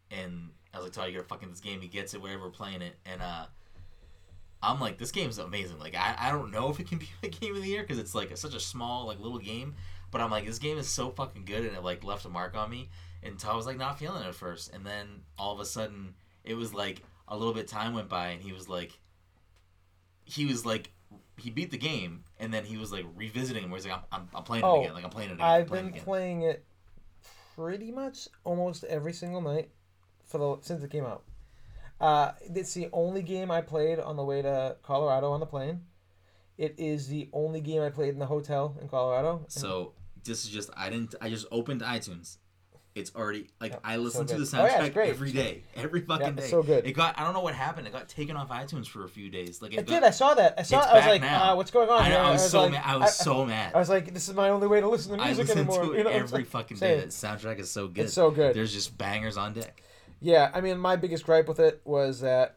and I was like, "Tyler, you gotta fucking this game." He gets it wherever we're playing it, and uh, I'm like, "This game's amazing." Like I, I don't know if it can [LAUGHS] be a game of the year because it's like such a small like little game, but I'm like, this game is so fucking good, and it like left a mark on me. And Todd was like not feeling it at first, and then all of a sudden it was like a little bit time went by, and he was like, he was like. He beat the game, and then he was like revisiting, where he's like, "I'm, I'm, I'm playing it Oh, again. Like I'm playing it again." I've playing been it playing it pretty much almost every single night for the since it came out. Uh, it's the only game I played on the way to Colorado on the plane. It is the only game I played in the hotel in Colorado. So this is just I didn't I just opened iTunes. It's already like Yeah, I so listen to good. the Oh, yeah, soundtrack every day, every fucking Yeah, day. it's so good. It got I don't know what happened. It got taken off iTunes for a few days. Like it, it got, did. I saw that. I saw. I was like, uh, "What's going on?" I, know, here? I was, so like, mad. I was so mad. I was like, "This is my only way to listen to I music listen anymore." to it you know every saying? fucking day. That soundtrack is so good. It's so good. There's just bangers on deck. Yeah, I mean, my biggest gripe with it was that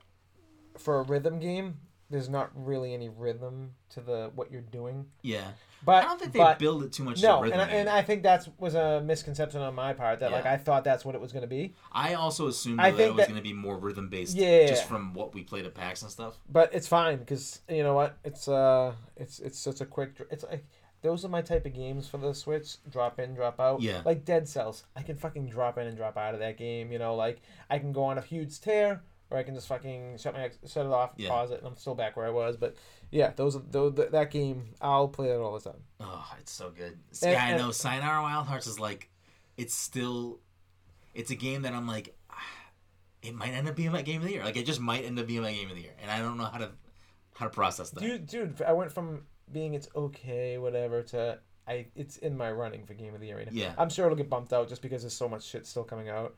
for a rhythm game, there's not really any rhythm to the what you're doing. Yeah, But I don't think they but, build it too much. no, to rhythm and I, and. I think that was a misconception on my part that like I thought that's what it was going to be. I also assumed I that, it was going to be more rhythm based. Yeah. just from what we played at PAX and stuff. But it's fine because you know what? It's uh, it's it's such a quick. It's like those are my type of games for the Switch. Drop in, drop out. Yeah. Like Dead Cells, I can fucking drop in and drop out of that game. You know, like I can go on a huge tear. or I can just fucking shut my shut it off, Yeah. pause it, and I'm still back where I was. But yeah, those those that game, I'll play that all the time. Oh, it's so good. And- yeah, I and- know. Sayonara Wild Hearts is like, it's still, it's a game that I'm like, [SIGHS] it might end up being my game of the year. Like it just might end up being my game of the year, and I don't know how to how to process that. Dude, dude, I went from being it's okay, whatever, to I it's in my running for game of the year right now. Yeah. I'm sure it'll get bumped out just because there's so much shit still coming out.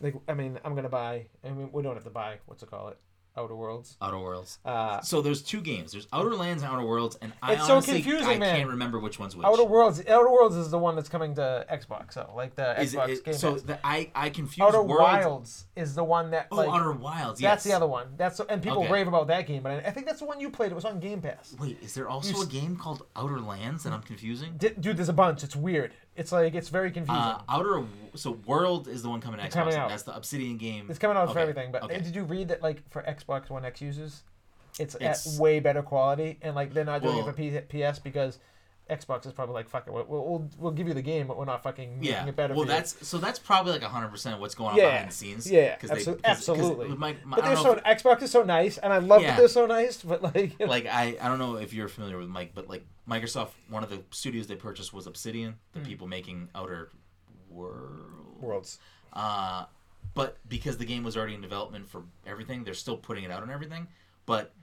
Like, I mean, I'm gonna buy. I mean, we don't have to buy. What's it call it? Outer Worlds. Outer Worlds. Uh, So there's two games. There's Outer Lands and Outer Worlds, and I It's so honestly confusing, I man. can't remember which one's which. Outer Worlds. Outer Worlds is the one that's coming to Xbox. So like the is Xbox it, Game so the, I I confuse Outer Worlds. Wilds is the one that Oh, Outer Wilds. that's the other one. That's and people Okay. rave about that game, but I, I think that's the one you played. It was on Game Pass. Wait, is there also You a game called Outer Lands that I'm confusing? D- dude, there's a bunch. It's weird. It's like it's very confusing. Uh, Outer so World is the one coming to Xbox. Coming out. That's the Obsidian game. It's coming out for everything, but okay. did you read that like for Xbox One X users, it's, It's- at way better quality, and like they're not doing Well- it for P- PS because Xbox is probably like fuck it, we'll, we'll we'll give you the game, but we're not fucking making Yeah. it better. well, for you." that's so that's probably like 100 percent of what's going on Yeah. behind the scenes. Yeah, 'Cause abso- 'cause- 'cause absolutely. my- my- But they're so if- Xbox is so nice, and I love Yeah. that they're so nice. But like, like I, I don't know if you're familiar with Mike, but like Microsoft, one of the studios they purchased was Obsidian, the people making Outer World. worlds. Uh, but because the game was already in development for everything, they're still putting it out on everything. But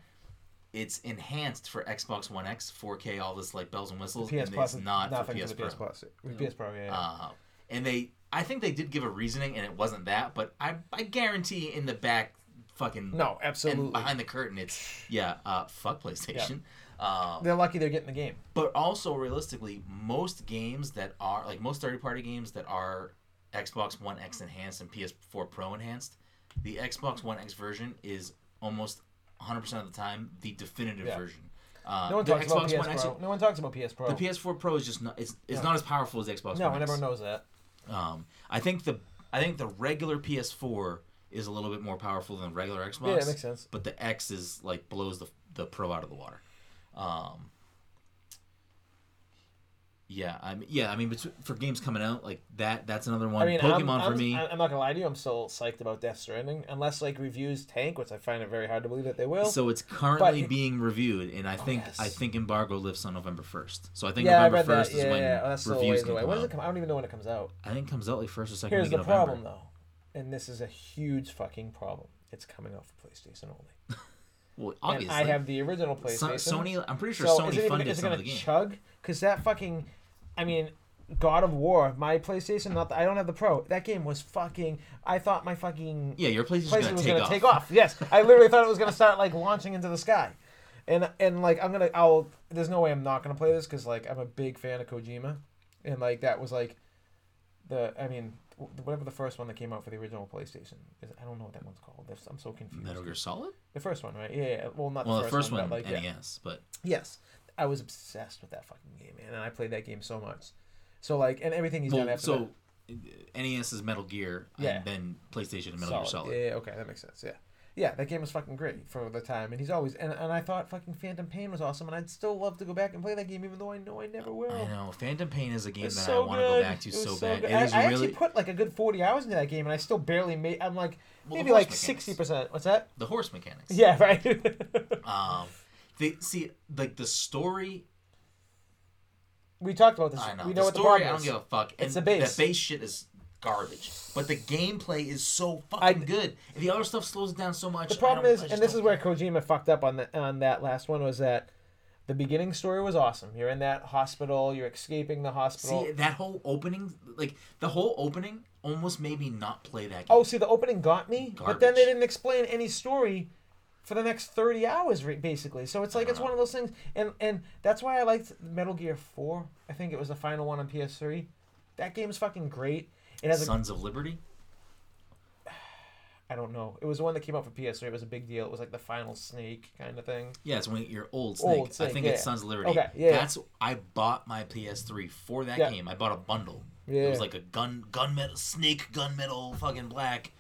it's enhanced for Xbox One X, 4K, all this like bells and whistles, PS and Plus it's not for nothing PS to the Pro. PS Plus. PS Pro, yeah. yeah. Uh, and they, I think they did give a reasoning, and it wasn't that. But I, I guarantee in the back, fucking no, and absolutely. behind the curtain, it's yeah, uh, fuck PlayStation. Um, They're lucky they're getting the game. but also realistically, most games that are like most third party games that are Xbox One X enhanced and PS4 Pro enhanced, the Xbox One X version is almost 100% of the time the definitive Yeah. version. Uh, No one talks about PS One X, Pro. No one talks about PS Pro. the PS4 Pro is just not it's, it's No. not as powerful as the Xbox no, One everyone knows that. Um, I think the I think the regular PS4 is a little bit more powerful than the regular Xbox. Yeah, it makes sense. But the X is like blows the the Pro out of the water. Um, yeah, I mean, yeah, I mean, for games coming out like that, that's another one. I mean, Pokemon I'm, for I'm, me. I'm not gonna lie to you. I'm still psyched about Death Stranding, unless like reviews tank, which I find it very hard to believe that they will. so it's currently but- being reviewed, and I think yes. I think embargo lifts on November first. So I think yeah, November first is Yeah, when yeah. Oh, that's still a reviews ways can away. come When does out. it come? I don't even know when it comes out. I think it comes out like first or second Here's the November. problem, though, and this is a huge fucking problem. It's coming out for PlayStation only. [LAUGHS] Well, And obviously, I have the original So- PlayStation. Sony. I'm pretty sure so Sony is it even, funded is it some gonna of the game. chug? Because that fucking, I mean, God of War, my PlayStation. Not the, I don't have the Pro. That game was fucking. I thought my fucking yeah, your PlayStation gonna was take gonna off. take off. Yes, I literally thought it was gonna [LAUGHS] start like launching into the sky, and and like I'm gonna. I'll. There's no way I'm not gonna play this because like I'm a big fan of Kojima, and like that was like, the I mean whatever the first one that came out for the original PlayStation is. I don't know what that one's called. I'm so confused. Metal Gear Solid. The first one, right? Yeah. yeah. Well, not Well, the first, one, but like yeah. NES, but Yes, I was obsessed with that fucking game, man, and I played that game so much. So like, and everything he's done well, after so NES is Metal Gear, Yeah. and then PlayStation and that. Metal Gear Solid. Yeah, yeah, okay, that makes sense. Yeah, yeah, that game was fucking great for the time, and he's always and, and I thought fucking Phantom Pain was awesome, and I'd still love to go back and play that game, even though I know I never will. I know Phantom Pain is a game It's that so I want to go back to It was so, bad. good. It I, is I really actually put like a good forty hours into that game, and I still barely made. I'm like Well, maybe like sixty percent. What's that? the horse mechanics. Yeah, right. [LAUGHS] Um, they see like the story. we talked about this. I know We the know what the story. problem I don't is. give a fuck. And It's the base. That base shit is garbage, but the gameplay is so I- fucking good. And the other stuff slows it down so much. The problem is, and this is where Kojima fucked up on the, on that last one, was that the beginning story was awesome. You're in that hospital, you're escaping the hospital. See that whole opening, like the whole opening, almost made me not play that oh, game. oh, see, the opening got me, but then they didn't explain any story for the next 30 hours, basically. So it's like, it's one of those things. And, and that's why I liked Metal Gear 4. I think it was the final one on PS3. That game's fucking great. It has a Sons of Liberty. [SIGHS] I don't know. It was the one that came out for PS3. It was a big deal. It was like the final Snake kind of thing. Yeah, it's when you're old Snake. Old Snake, I think yeah. it's Sons of Liberty. Okay, yeah. That's I bought my PS3 for that Yeah. game. I bought a bundle. Yeah. It was like a gun gunmetal snake gunmetal fucking black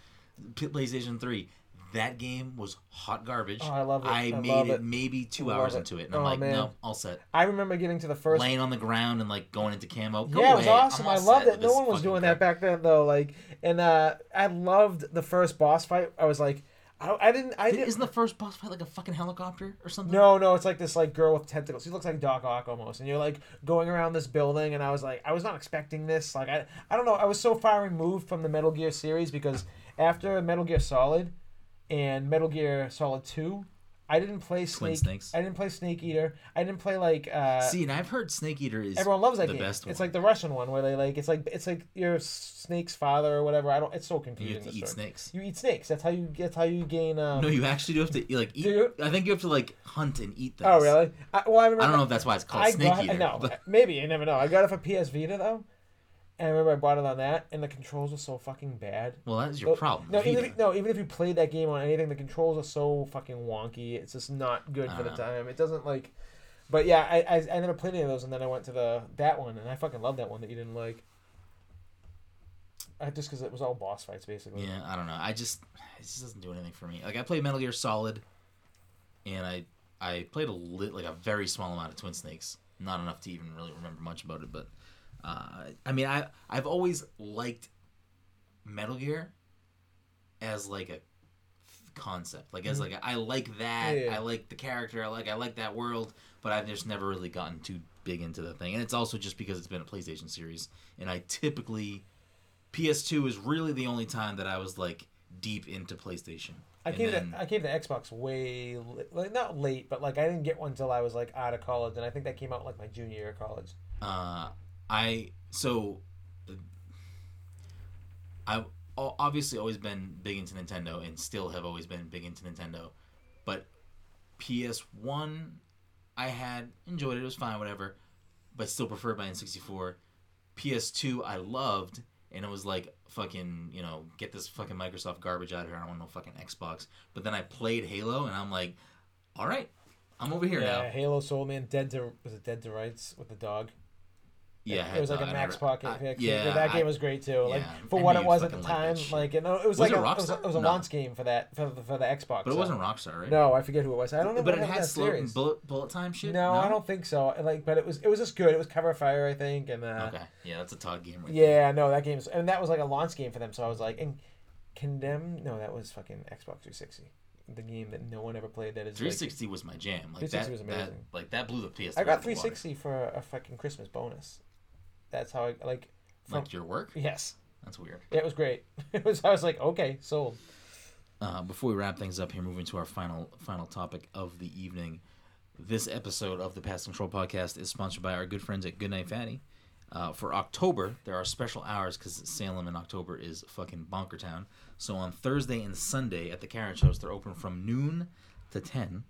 PlayStation 3. That game was hot garbage. Oh, I love it. I, I made it, it. maybe two hours it. into it, and I'm Oh, like, man. no, all set. I remember getting to the first Laying on the ground and like going into camo. Go yeah, it was awesome. I loved it. No one was doing crap. that back then, though. Like, and uh, I loved the first boss fight. I was like, I, I didn't. I didn't. Isn't the first boss fight like a fucking helicopter or something? No, no, it's like this like girl with tentacles. She looks like Doc Ock almost, and you're like going around this building, and I was like, I was not expecting this. Like, I, I don't know. I was so far removed from the Metal Gear series because after Metal Gear Solid and Metal Gear Solid Two, I didn't play Twin Snake. Snakes. I didn't play Snake Eater. I didn't play like. uh See, and I've heard Snake Eater is Everyone loves that the game. best It's like the Russian one where they like it's like it's like your snake's father or whatever. I don't. It's so you confusing. have to eat story. snakes. You eat snakes. That's how you. That's how you gain. Um, No, you actually do have to like eat. You? I think you have to like hunt and eat things. oh really? I, well, I remember. I don't know if that's why it's called I Snake got, Eater. No, but- maybe you never know. I got it for PS Vita though, and I remember I bought it on that, and the controls were so fucking bad. well, that is your No- problem. No, even if, no, even if you played that game on anything, the controls are so fucking wonky. It's just not good for the Uh. time. It doesn't like. But yeah, I, I I never played any of those, and then I went to the that one, and I fucking love that one that you didn't like. I, just because it was all boss fights basically. Yeah, I don't know. I just it just doesn't do anything for me. Like I played Metal Gear Solid, and I I played a lit like a very small amount of Twin Snakes. Not enough to even really remember much about it, but uh, I mean I I've always liked Metal Gear as like a concept. Like as like a, I like that. Yeah, yeah. I like the character. I like I like that world, but I've just never really gotten too big into the thing. And it's also just because it's been a PlayStation series, and I typically PS2 is really the only time that I was like deep into PlayStation. I And came then- to I came to Xbox way like not late, but like I didn't get one until I was like out of college, and I think that came out like my junior year of college. Uh, I so I've obviously always been big into Nintendo and still have always been big into Nintendo, but PS One I had enjoyed it. It was fine, whatever, but still preferred my N64. PS Two I loved, and it was like fucking you know get this fucking Microsoft garbage out of here. I don't want no fucking Xbox. But then I played Halo, and I'm like, all right, I'm over here yeah, now. Halo Soul Man, Dead to was it Dead to Rights with the dog? Yeah, it was like a Max never- Pocket. I- pick. yeah, that game I- was great too. Like for I what it was at the that time, like you know, it was, Was like it a, it was, a, it was a No. launch game for that for the, for the Xbox. But it so- wasn't Rockstar, right? No, I forget who it was. I don't know. but it had that slow bullet bullet time shit. No, I don't think so. Like, but it was it was just good. It was Cover Fire, I think, and uh, Okay, yeah, that's a Todd game right there. yeah, no, that game's and that was like a launch game for them. So I was like, and Condemn. No, that was fucking Xbox 360. The game that no one ever played. That is like, 360 was my jam. Like 360 that, was that, amazing. like that blew the PS. I got out of the water. 360 for a fucking Christmas bonus. That's how I like. From, Like your work? yes, That's weird. it was great. [LAUGHS] It was. I was like, okay, sold. Uh, before we wrap things up here, moving to our final final topic of the evening. This episode of the Past Control Podcast is sponsored by our good friends at Goodnight Fatty. Uh, for October, there are special hours because Salem in October is fucking bonker town. So on Thursday and Sunday at the Carriage House, they're open from noon to 10.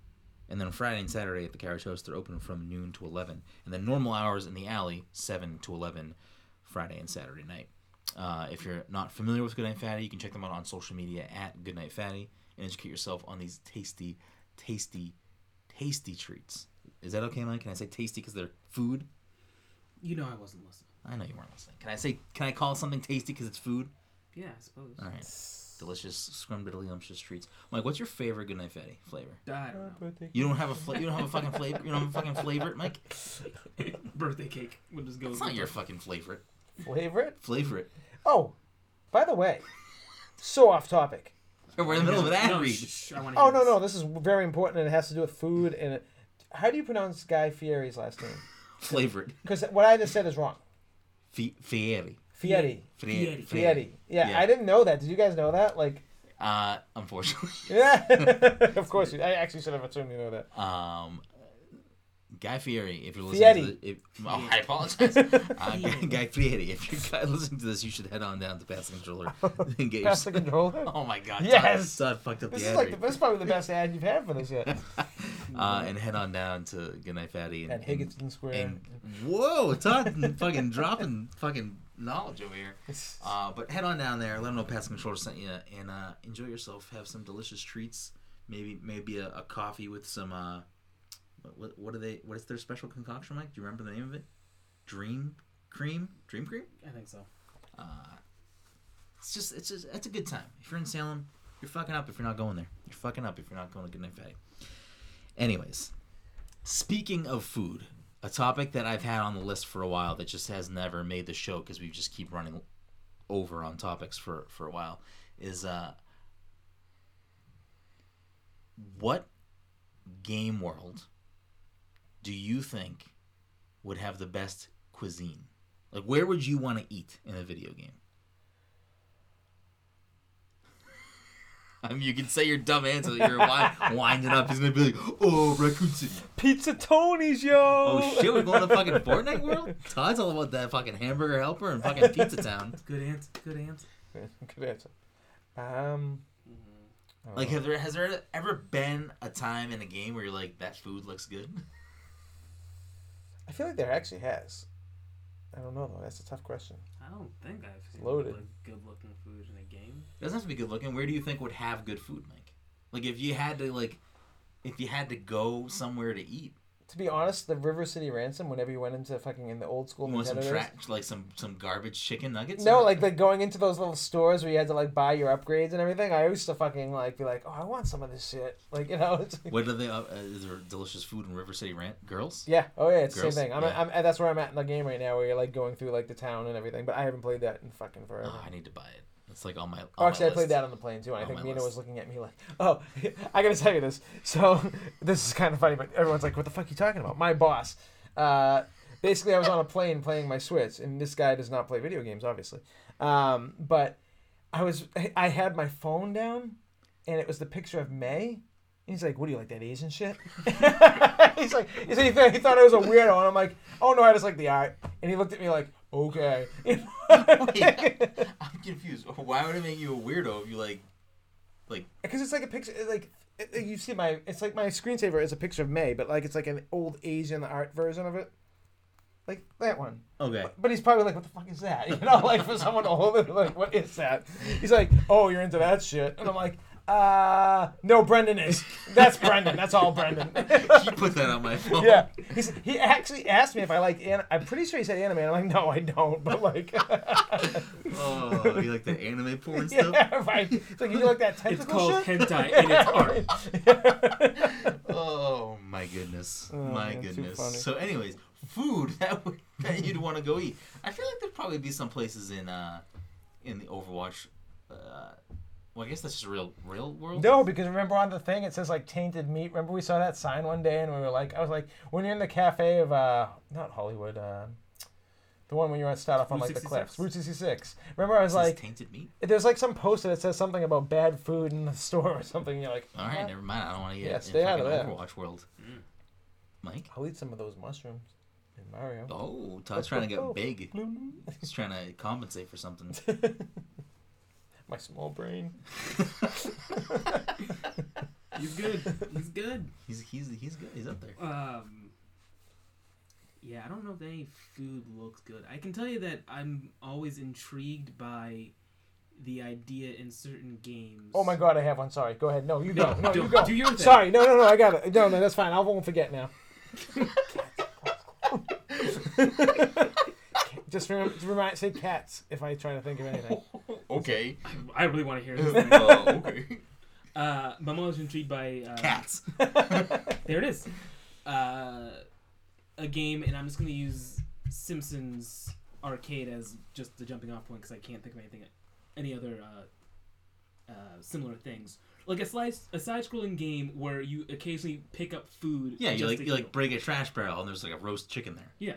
And then Friday and Saturday at the Carriage House, they're open from noon to 11. And then normal hours in the alley, 7 to 11, Friday and Saturday night. Uh, if you're not familiar with Goodnight Fatty, you can check them out on social media at Goodnight Fatty and educate yourself on these tasty, tasty, tasty treats. Is that okay, Mike? Can I say tasty because they're food? You know I wasn't listening. I know you weren't listening. Can I say? Can I call something tasty because it's food? Yeah, I suppose. All right, delicious, scrumdiddlyumptious treats. Mike, what's your favorite Goodnight Fatty flavor? I don't uh, know. You don't have a fla- you don't have a fucking flavor. You don't have a fucking favorite, Mike. [LAUGHS] Birthday cake. We'll just go. It's not your fucking favorite. Favorite? Flavor it. Oh, by the way, so off topic. We're in the middle of an ad no, read. shh, I wanna Oh hear no this. no, this is very important and it has to do with food and. It, how do you pronounce Guy Fieri's last name? Flavor it. Because what I just said is wrong. Fi- Fieri. Fieri. Fieri. Fieri. Yeah, Yeah. I didn't know that. Did you guys know that? Like, Uh, unfortunately. [LAUGHS] yeah. [LAUGHS] of course, you- I actually should have assumed you know that. Um, Guy Fieri, if you're listening Fieri. to the, if, oh, I apologize. [LAUGHS] uh, Guy, Guy Fieri, if you're listening to this, you should head on down to Pass the Controller and get Pass the controller. Oh my God! Yes! Todd, Todd fucked up This the is ad like the, this is probably the best ad you've had for this yet. uh, and head on down to Goodnight Fatty and, At Higginson Square. and, and whoa, Todd fucking dropping fucking knowledge over here. [LAUGHS] Uh, but head on down there, let them know Pass the Controller sent you, and uh, enjoy yourself. Have some delicious treats. Maybe maybe a, a coffee with some. Uh, what, what are they? What is their special concoction, Mike? Do you remember the name of it? Dream cream. Dream cream. I think so. Uh, it's just it's just it's a good time. If you're in Salem, you're fucking up. If you're not going there, you're fucking up. If you're not going to Goodnight Fatty. Anyways, speaking of food, a topic that I've had on the list for a while that just has never made the show because we just keep running over on topics for for a while is uh what game world do you think would have the best cuisine? Like, where would you want to eat in a video game? I mean, you can say your dumb answer that you're wind, winding up. He's gonna be like, "Oh, Raccoon City." Pizza Tony's, yo. Oh shit, we're going to fucking Fortnite world. Todd's all about that fucking hamburger helper and fucking Pizza Town. [LAUGHS] Good answer. Good [LAUGHS] answer. Good answer. Um, Like, have there has there ever been a time in a game where you're like, "That food looks good"? I feel like there actually has. I don't know though. That's a tough question. I don't think I've seen Loaded. good-looking food in a game. It doesn't have to be good looking. Where do you think would have good food, Mike? Like, if you had to like, if you had to go somewhere to eat, To be honest, the River City Ransom, whenever you went into fucking in the old school you want some trash, like some some garbage chicken nuggets. No, like like going into those little stores where you had to like buy your upgrades and everything. I used to fucking like be like, oh, I want some of this shit. [LAUGHS] Like you know, What are they? Uh, uh, is there delicious food in River City Rant? Girls? yeah, oh yeah, it's the same thing. I'm, Yeah. I'm, and that's where I'm at in the game right now, where you're like going through like the town and everything. But I haven't played that in fucking forever. Oh, I need to buy it. It's like on my. On Oh, actually, my I played that on the plane too, and I think Mina list. was looking at me like, "Oh, [LAUGHS] I gotta tell you this." [LAUGHS] So this is kind of funny, but everyone's like, "What the fuck are you talking about?" My boss, uh, basically, I was on a plane playing my Switch, and this guy does not play video games, obviously. Um, but I was, I had my phone down, and it was the picture of May. And he's like, "What do you like that Asian shit?" [LAUGHS] he's like, he, said he, thought, he thought I was a weirdo, and I'm like, "Oh no, I just like the art." And he looked at me like, "Okay." [LAUGHS] Wait, I'm confused. Why would it make you a weirdo if you like, like? because it's like a picture like it, it- you see my it's like my screensaver is a picture of May, but like it's like an old Asian art version of it, like that one. Okay. But he's probably like, "What the fuck is that?" [LAUGHS] You know, like for someone to hold it, like, "What is that?" He's like, "Oh, you're into that shit," and I'm like, "Uh, no, Brendan is. That's Brendan. That's all Brendan." [LAUGHS] he put that on my phone. yeah, he's, he actually asked me if I like. An- I'm pretty sure he said anime. I'm like, no, I don't. But like, [LAUGHS] Oh, you like the anime porn [LAUGHS] stuff? yeah, right. It's like you like that tentacle It's called shit? hentai and it's art. Oh my goodness, Oh, my man, too goodness. funny. So, anyways, food that would, that you'd want to go eat. I feel like there'd probably be some places in uh in the Overwatch. Uh, well, I guess that's just real real world. No, because remember on the thing it says like tainted meat. Remember we saw that sign one day and we were like, I was like, when you're in the cafe of uh, not Hollywood, uh, the one when you're at start off on Route like the 66? cliffs, Route 66. Remember I was It says like, tainted meat. there's like some poster that says something about bad food in the [LAUGHS] store or something. And you're like, All right, "What?" never mind. I don't want to get Yeah, in stay out fucking of that. Overwatch world. Mm. Mike. I'll eat some of those mushrooms in Mario. Oh, Todd's trying to get [LAUGHS] big. He's trying to compensate for something. [LAUGHS] My small brain. [LAUGHS] He's good. He's good. he's he's he's good. He's up there. Um, yeah, I don't know if any food looks good. I can tell you that I'm always intrigued by the idea in certain games. Oh my god, I have one. Sorry. Go ahead. No, you go. No, No, you go. do your thing. Sorry. No, no, no. I got it. No, no, that's fine. I won't forget now. [LAUGHS] [LAUGHS] Just remember, remind, say cats if I try to think of anything. [LAUGHS] okay. I really want to hear this. [LAUGHS] thing. Uh, okay. Uh, but I'm always intrigued by uh, Cats. [LAUGHS] There it is. Uh, a game, and I'm just gonna use Simpsons Arcade as just the jumping off point because I can't think of anything, any other uh, uh, similar things. Like a slice, a side-scrolling game where you occasionally pick up food. Yeah, you just like to you like heal. break a trash barrel and there's like a roast chicken there. Yeah.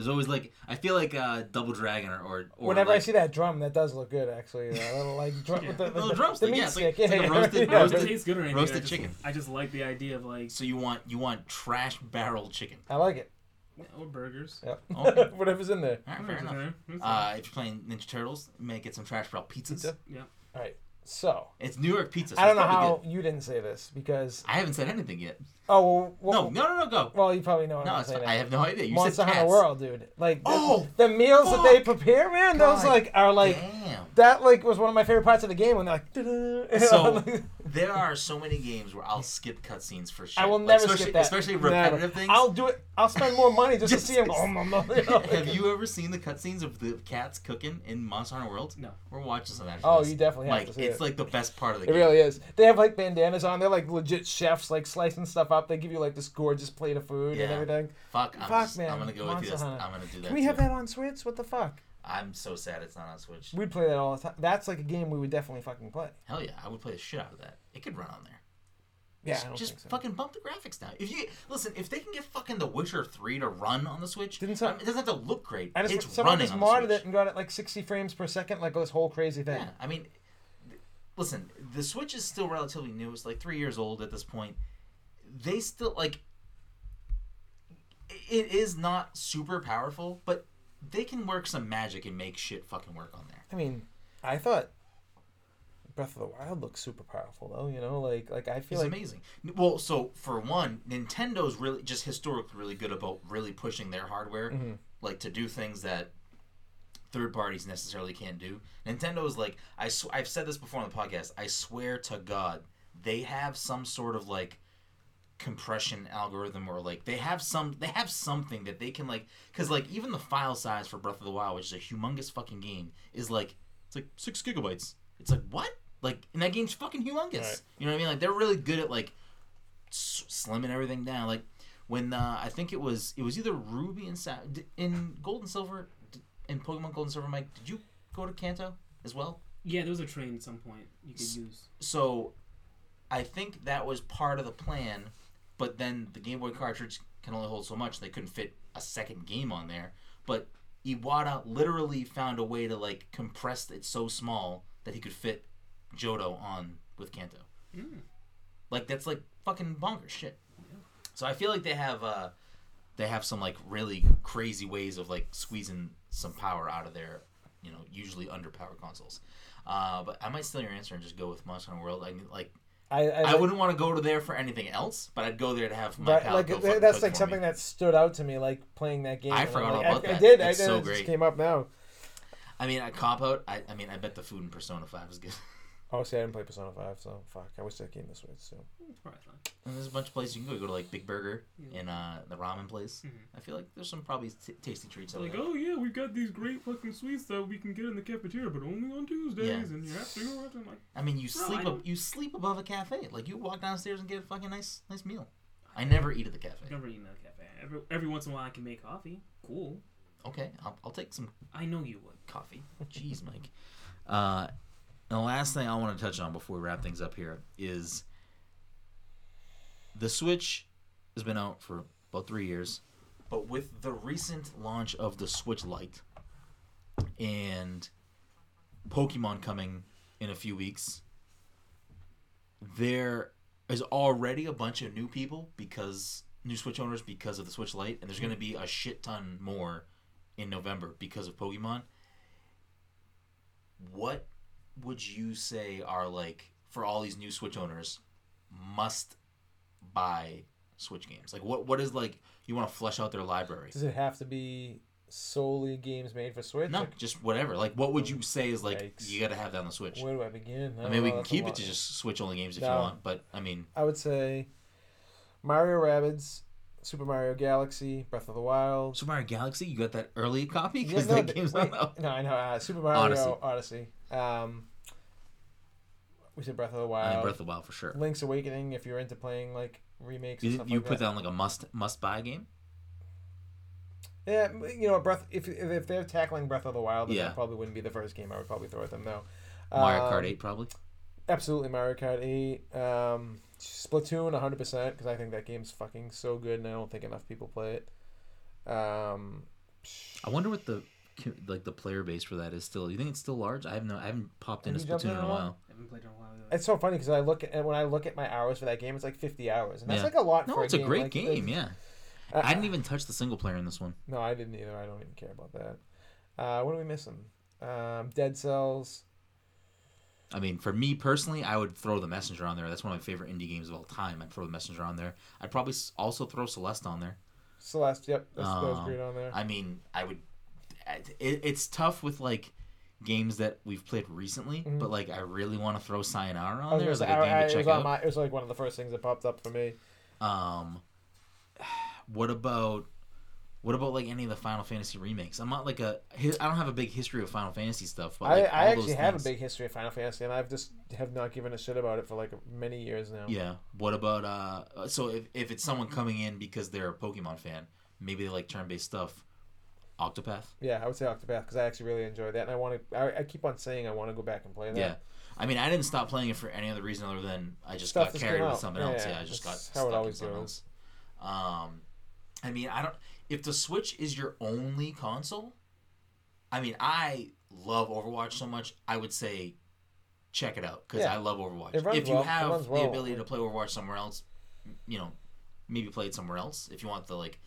There's always like I feel like uh, Double Dragon or or, or Whenever I see that drum, that does look good actually. That little like drum [LAUGHS] with the, Yeah. the, the, drumstick, meat yeah, it's like- stick. it's like a yeah, roasted- [LAUGHS] yeah, I don't know if roasted- it tastes good or anything. roasted I just, chicken. I just like the idea of like So you want you want trash barrel chicken. I like it. or burgers. Yep. Okay. [LAUGHS] Whatever's in there. All right, fair enough. Uh, if you're playing Ninja Turtles, you may get some trash barrel pizzas. Pizza? Yeah. All right. So It's New York pizza. So I don't know how good. you didn't say this because I haven't said anything yet. oh well, no, no, no, no, go. well you probably know what No, I'm saying. I have no idea. You Monster said Hunter. World, dude. Like the, Oh, the meals that they prepare, man, those like are like Damn. that. Like was one of my favorite parts of the game when they're like. "Da-da," you know, So [LAUGHS] there are so many games where I'll skip cutscenes for sure. I will Like, never skip that. especially Never. repetitive things. I'll do it. I'll spend more money just, Just- to [LAUGHS] see them. Oh, no, no, you know, like- Have you ever seen the cutscenes of the cats cooking in Monster Hunter World? No. We're watching some after Oh, you definitely have like, to see it's it. like the best part of the It game. It really is. They have like bandanas on. They're like legit chefs, like slicing stuff up. They give you like this gorgeous plate of food and everything. Fuck, I'm, Fuck, just, man. I'm gonna go with Monster you. Hunter. I'm gonna do that. Can we have that on Switch? What the fuck? I'm so sad it's not on Switch. We'd play that all the time. That's like a game we would definitely fucking play. Hell yeah, I would play the shit out of that. It could run on there. Yeah, I just, don't just think so. fucking bump the graphics down. If you listen, if they can get fucking The Witcher three to run on the Switch, Didn't some- I mean, it doesn't have to look great. I just it's someone running just modded it and got it like 60 frames per second, like this whole crazy thing. Yeah, I mean, listen, the Switch is still relatively new. It's like three years old at this point. They still like. It is not super powerful, but they can work some magic and make shit fucking work on there. I mean, I thought Breath of the Wild looks super powerful though. You know, like like I feel It's like amazing. Well, so for one, Nintendo's really just historically really good about really pushing their hardware, Mhm. like to do things that third parties necessarily can't do. Nintendo's like I sw- I've said this before on the podcast. I swear to God, they have some sort of like compression algorithm or like they have some they have something that they can like because like even the file size for Breath of the Wild, which is a humongous fucking game, is like it's like six gigabytes. It's like what? Like and that game's fucking humongous. Right. You know what I mean? Like they're really good at like s- slimming everything down. Like when uh, I think it was it was either Ruby and Sa- d- in Gold and Silver d- in Pokemon Gold and Silver. Mike, did you go to Kanto as well? Yeah, there was a train at some point you could S- use. So I think that was part of the plan, but then the Game Boy cartridge can only hold so much. They couldn't fit a second game on there. But Iwata literally found a way to like compress it so small that he could fit Johto on with Kanto. Mm. Like that's like fucking bonkers shit. So I feel like they have uh they have some like really crazy ways of like squeezing some power out of their, you know, usually underpowered consoles. Uh, but I might steal your answer and just go with Monster Hunter World. I mean, like I I, I wouldn't want to go to there for anything else, but I'd go there to have my But pal like that's like something me. that stood out to me, like playing that game. I forgot like, all about I, I did. It's I did. so it great. just came up now. I mean, I cop out. I, I mean, I bet the food in Persona Five is good. [LAUGHS] Oh, see, I didn't play Persona Five, so fuck. I wish that came this way too. Probably fine. And there's a bunch of places you can go. You go to like Big Burger Yeah. and uh, the ramen place. Mhm. I feel like there's some probably t- tasty treats over Like, there. oh yeah, we've got these great fucking sweets that we can get in the cafeteria, but only on Tuesdays, Yeah. and you have to go after. I'm like, I mean, you No, sleep ab- you sleep above a cafe. Like you walk downstairs and get a fucking nice nice meal. I never eat at the cafe. I've never eaten at the cafe. Every, every once in a while, I can make coffee. Cool. Okay, I'll, I'll take some I know you would. coffee. Jeez, Mike. Uh, and the last thing I want to touch on before we wrap things up here is the Switch has been out for about three years, but with the recent launch of the Switch Lite and Pokemon coming in a few weeks, there is already a bunch of new people because new Switch owners because of the Switch Lite, and there's going to be a shit ton more in November because of Pokemon. What would you say are like for all these new Switch owners must buy Switch games? Like what what is like you want to flesh out their library? Does it have to be solely games made for Switch? No, Like, just whatever. Like what would you say is like Yikes. you got to have that on the Switch? where do I begin? I don't mean, we can keep it to just Switch only games if you want, but I mean, I would say Mario Rabbids, Super Mario Galaxy, Breath of the Wild. Super Mario Galaxy, you got that early copy Yeah, because no, that game's wait, not out. No, I know. Uh, Super Mario Odyssey. Odyssey. Um, we said Breath of the Wild. Breath of the Wild for sure. Link's Awakening. If you're into playing like remakes, You, you like put that. on like a must must buy game. Yeah, you know, Breath. If if they're tackling Breath of the Wild, then Yeah. that probably wouldn't be the first game I would probably throw at them. though. Mario Um, Kart Eight probably. Absolutely, Mario Kart 8. Um, Splatoon, 100%, because I think that game's fucking so good, and I don't think enough people play it. Um, I wonder what the like the player base for that is still. You think it's still large? I have no. I haven't popped into Splatoon in a while. I haven't played in a while. Either. it's so funny because I look at when I look at my hours for that game, it's like 50 hours, and that's Yeah. like a lot. No, for it's a game. great Like, game. it's- Yeah, uh, I didn't even touch the single player in this one. No, I didn't either. I don't even care about that. Uh, what are we missing? Um, Dead Cells. I mean, for me personally, I would throw the Messenger on there. That's one of my favorite indie games of all time. I'd throw the Messenger on there. I'd probably also throw Celeste on there. Celeste, yep, that's, that was Um, great on there. I mean, I would. It, it's tough with like games that we've played recently, Mhm. but like I really want to throw Sayonara on there gonna as like a I- game I- to it check was out. my, it was like one of the first things that popped up for me. Um, [SIGHS] what about what about like any of the Final Fantasy remakes? I'm not like a I don't have a big history of Final Fantasy stuff, but I, like, I those actually have a big history of Final Fantasy, and I've just have not given a shit about it for like many years now. Yeah. What about uh? So if if it's someone coming in because they're a Pokemon fan, maybe they like turn-based stuff. Octopath. Yeah, I would say Octopath because I actually really enjoyed that, and I want to. I, I keep on saying I want to go back and play that. Yeah. I mean, I didn't stop playing it for any other reason other than I just Stuff got carried with something Yeah, else. yeah, I just got that's stuck how it in always something goes. else. Um, I mean, I don't. If the Switch is your only console, I mean, I love Overwatch so much. I would say check it out because Yeah. I love Overwatch. If you well. Have the well. ability to play Overwatch somewhere else, you know, maybe play it somewhere else if you want the like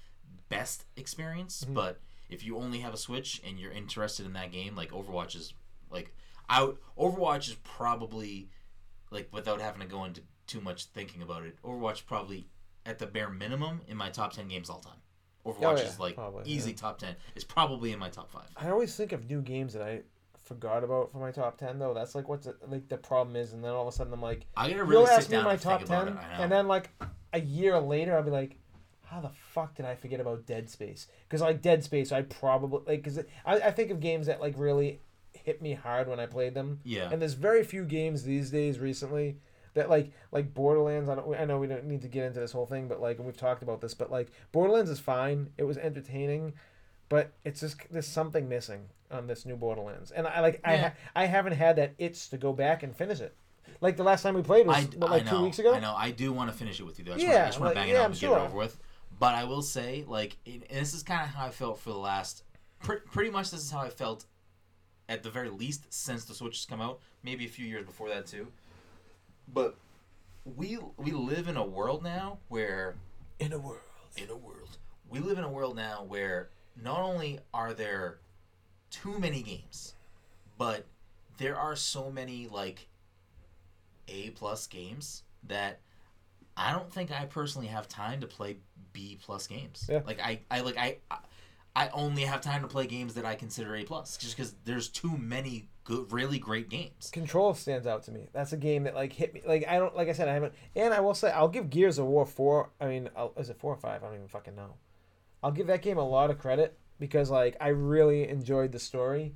best experience. Mhm. But if you only have a Switch and you're interested in that game, like Overwatch is like out. Overwatch is probably like without having to go into too much thinking about it. Overwatch probably at the bare minimum in my top ten games all time. Overwatch Oh, yeah, is like probably, easy yeah. top ten. It's probably in my top five. I always think of new games that I forgot about for my top ten though. That's like what's like the problem is, and then all of a sudden I'm like, I gotta you'll really ask sit me down my and top think about ten, it. I know. and then like a year later I'll be like, how the fuck did I forget about Dead Space? Because like Dead Space, I probably like because I I think of games that like really hit me hard when I played them. yeah, And there's very few games these days recently that like like Borderlands. I don't. I know we don't need to get into this whole thing, but like we've talked about this, but like Borderlands is fine. It was entertaining, but it's just there's something missing on this new Borderlands, and I like I Yeah. ha- I haven't had that itch to go back and finish it. Like the last time we played was I, what, like I two weeks ago. I know. I do want to finish it with you though. I just Yeah, wanna, I just want like, to bang yeah, it out I'm and get sure. it over with. But I will say, like, and this is kind of how I felt for the last. Pre- pretty much, this is how I felt, at the very least, since the Switch has come out. Maybe a few years before that too. But we we live in a world now where In a world. in a world. We live in a world now where not only are there too many games, but there are so many like A plus games that I don't think I personally have time to play B plus games. Yeah. Like I, I like I I only have time to play games that I consider A plus just because there's too many good really great games. Control stands out to me. That's a game that like hit me. Like I don't like I said I haven't. And I will say I'll give Gears of War four. I mean, I'll, is it four or five? I don't even fucking know. I'll give that game a lot of credit because like I really enjoyed the story,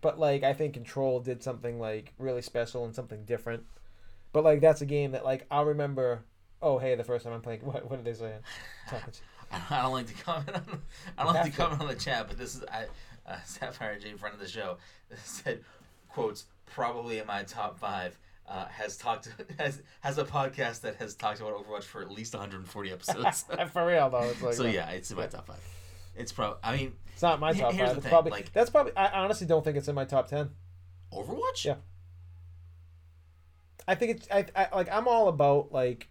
but like I think Control did something like really special and something different. But like that's a game that like I'll remember. Oh hey, the first time I'm playing. [LAUGHS] What what did they say? Talking to- [LAUGHS] I don't like to comment on. I don't like to comment on the chat, but this is I, uh, [LAUGHS] Sapphire J, friend of the show, said quotes probably in my top five. Uh, has talked has has a podcast that has talked about Overwatch for at least 140 episodes. For real though, it's like so yeah, it's in my top five. It's probably. I mean, it's not my top five. the It's probably like- that's probably. I honestly don't think it's in my top ten. Overwatch. Yeah. I think it's I, I like I'm all about like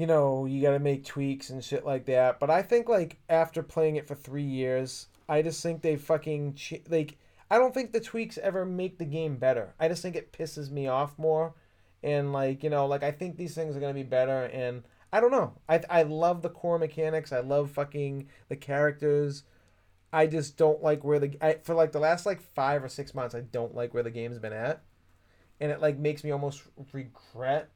you know, you got to make tweaks and shit like that, but I think like after playing it for 3 years, I just think they fucking like I don't think the tweaks ever make the game better. I just think it pisses me off more and like, you know, like I think these things are to be better and I don't know. I I love the core mechanics. I love fucking the characters. I just don't like where the I, for like the last like five or six months. I don't like where the game's been at, and it like makes me almost regret.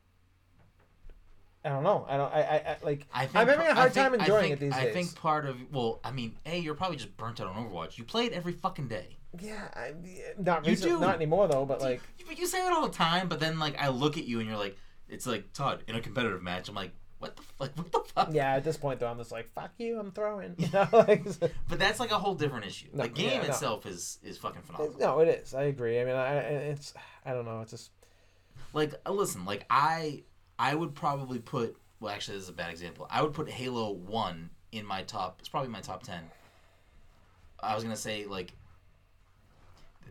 I don't know. I don't. I. I, I like. I think I'm having a hard think- time enjoying think- it these days. I think part of well, I mean, a you're probably just burnt out on Overwatch. You play it every fucking day. Yeah, I, not You recent, do. not anymore though. But like, you, you say it all the time, but then like I look at you and you're like, it's like Todd in a competitive match. I'm like, what the like what the fuck? yeah, at this point though, I'm just like, fuck you, I'm throwing. [LAUGHS] [LAUGHS] You know, like, But that's like a whole different issue. No, the game yeah, no. itself is is fucking phenomenal. no, it is. I agree. I mean, I, it's, I don't know. It's just, Like listen, like I I would probably put well actually this is a bad example. I would put Halo 1 in my top it's probably my top 10. I was going to say like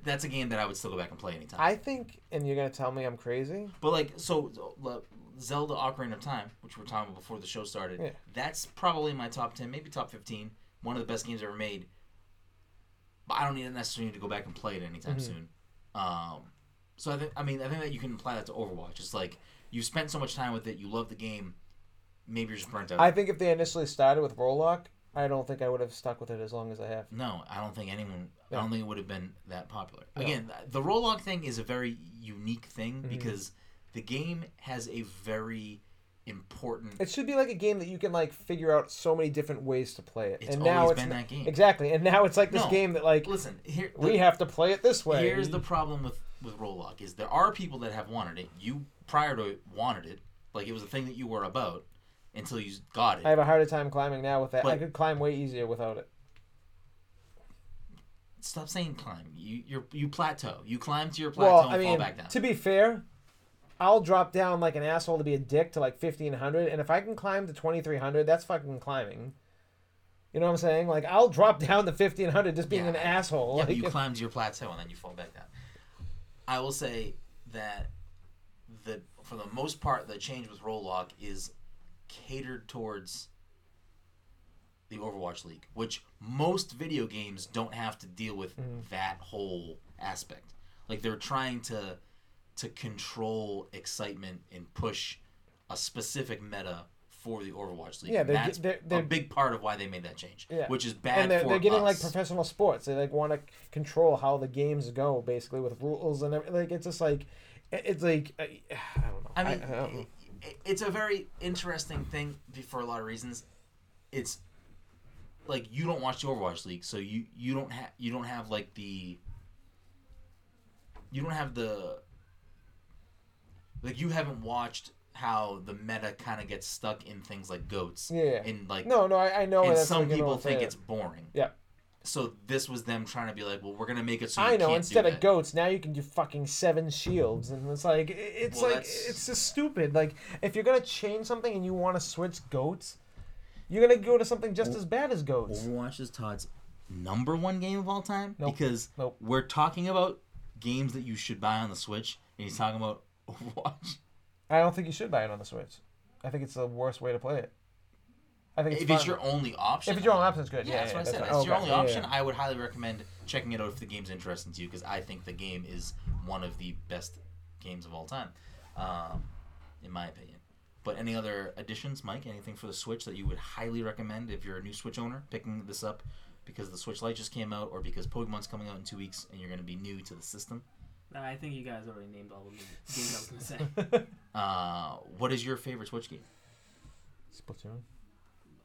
that's a game that I would still go back and play anytime. I think, and you're gonna tell me I'm crazy. But like so, uh, Zelda: Ocarina of Time, which we're talking about before the show started, Yeah. that's probably my top ten, maybe top fifteen. One of the best games ever made. But I don't need necessarily need to go back and play it anytime Mhm. soon. Um, so I think I mean I think that you can apply that to Overwatch. It's like you spent so much time with it, you love the game. Maybe you're just burnt out. I think if they initially started with role lock, I don't think I would have stuck with it as long as I have. no, I don't think anyone. I don't think it would have been that popular. No. Again, the roll thing is a very unique thing Mhm. because the game has a very important. It should be like a game that you can like figure out so many different ways to play it. It's and always now it's been n- that game. exactly, and now it's like this No. game that like Listen, here we the- have to play it this way. Here's the problem with with role lock is there are people that have wanted it. You prior to it wanted it, like it was a thing that you were about until you got it. I have a harder time climbing now with that. I could climb way easier without it. stop saying climb. You you you plateau. You climb to your plateau Well, and I mean, fall back down. to be fair, I'll drop down like an asshole to be a dick to like fifteen hundred, and if I can climb to twenty three hundred, that's fucking climbing. You know what I'm saying? Like I'll drop down to fifteen hundred just being Yeah, an asshole. yeah, like, but you climb to your plateau and then you fall back down. I will say that the for the most part the change with role lock is catered towards the Overwatch League, which most video games don't have to deal with Mm-hmm. that whole aspect. Like they're trying to to control excitement and push a specific meta for the Overwatch League. Yeah, they're- that's they're- they're- a big part of why they made that change. Yeah. Which is bad and they're, they're getting like professional sports. They like want to control how the games go, basically with rules and everything. Like it's just like, it's like I, I don't know. I mean, I don't know. it's a very interesting thing for a lot of reasons. It's like you don't watch the Overwatch League, so you you don't have you don't have like the you don't have the like you haven't watched how the meta kind of gets stuck in things like goats yeah. and like No, no, I, I know. and some like, you know people think it's boring. Yeah. So this was them trying to be like, well, we're gonna make it so I know. Instead of that. goats, now you can do fucking seven shields, and it's like it's Well, like that's- it's just stupid. Like if you're gonna change something and you want to switch goats, you're gonna go to something just as bad as goats. Overwatch is Todd's number one game of all time Nope. because Nope. we're talking about games that you should buy on the Switch, and he's talking about [LAUGHS] Overwatch. I don't think you should buy it on the Switch. I think it's the worst way to play it. I think it's if it's your only option, if it's your only option, it's good. yeah, Yeah, that's yeah, what I said. If it's your Okay, only option, yeah. I would highly recommend checking it out if the game's interesting to you because I think the game is one of the best games of all time, um, in my opinion. But any other additions, Mike? Anything for the Switch that you would highly recommend if you're a new Switch owner picking this up because the Switch Lite just came out, or because Pokemon's coming out in two weeks and you're going to be new to the system? I think you guys already named all the games I was gonna say. [LAUGHS] [LAUGHS] Uh, what is your favorite Switch game? Splatoon.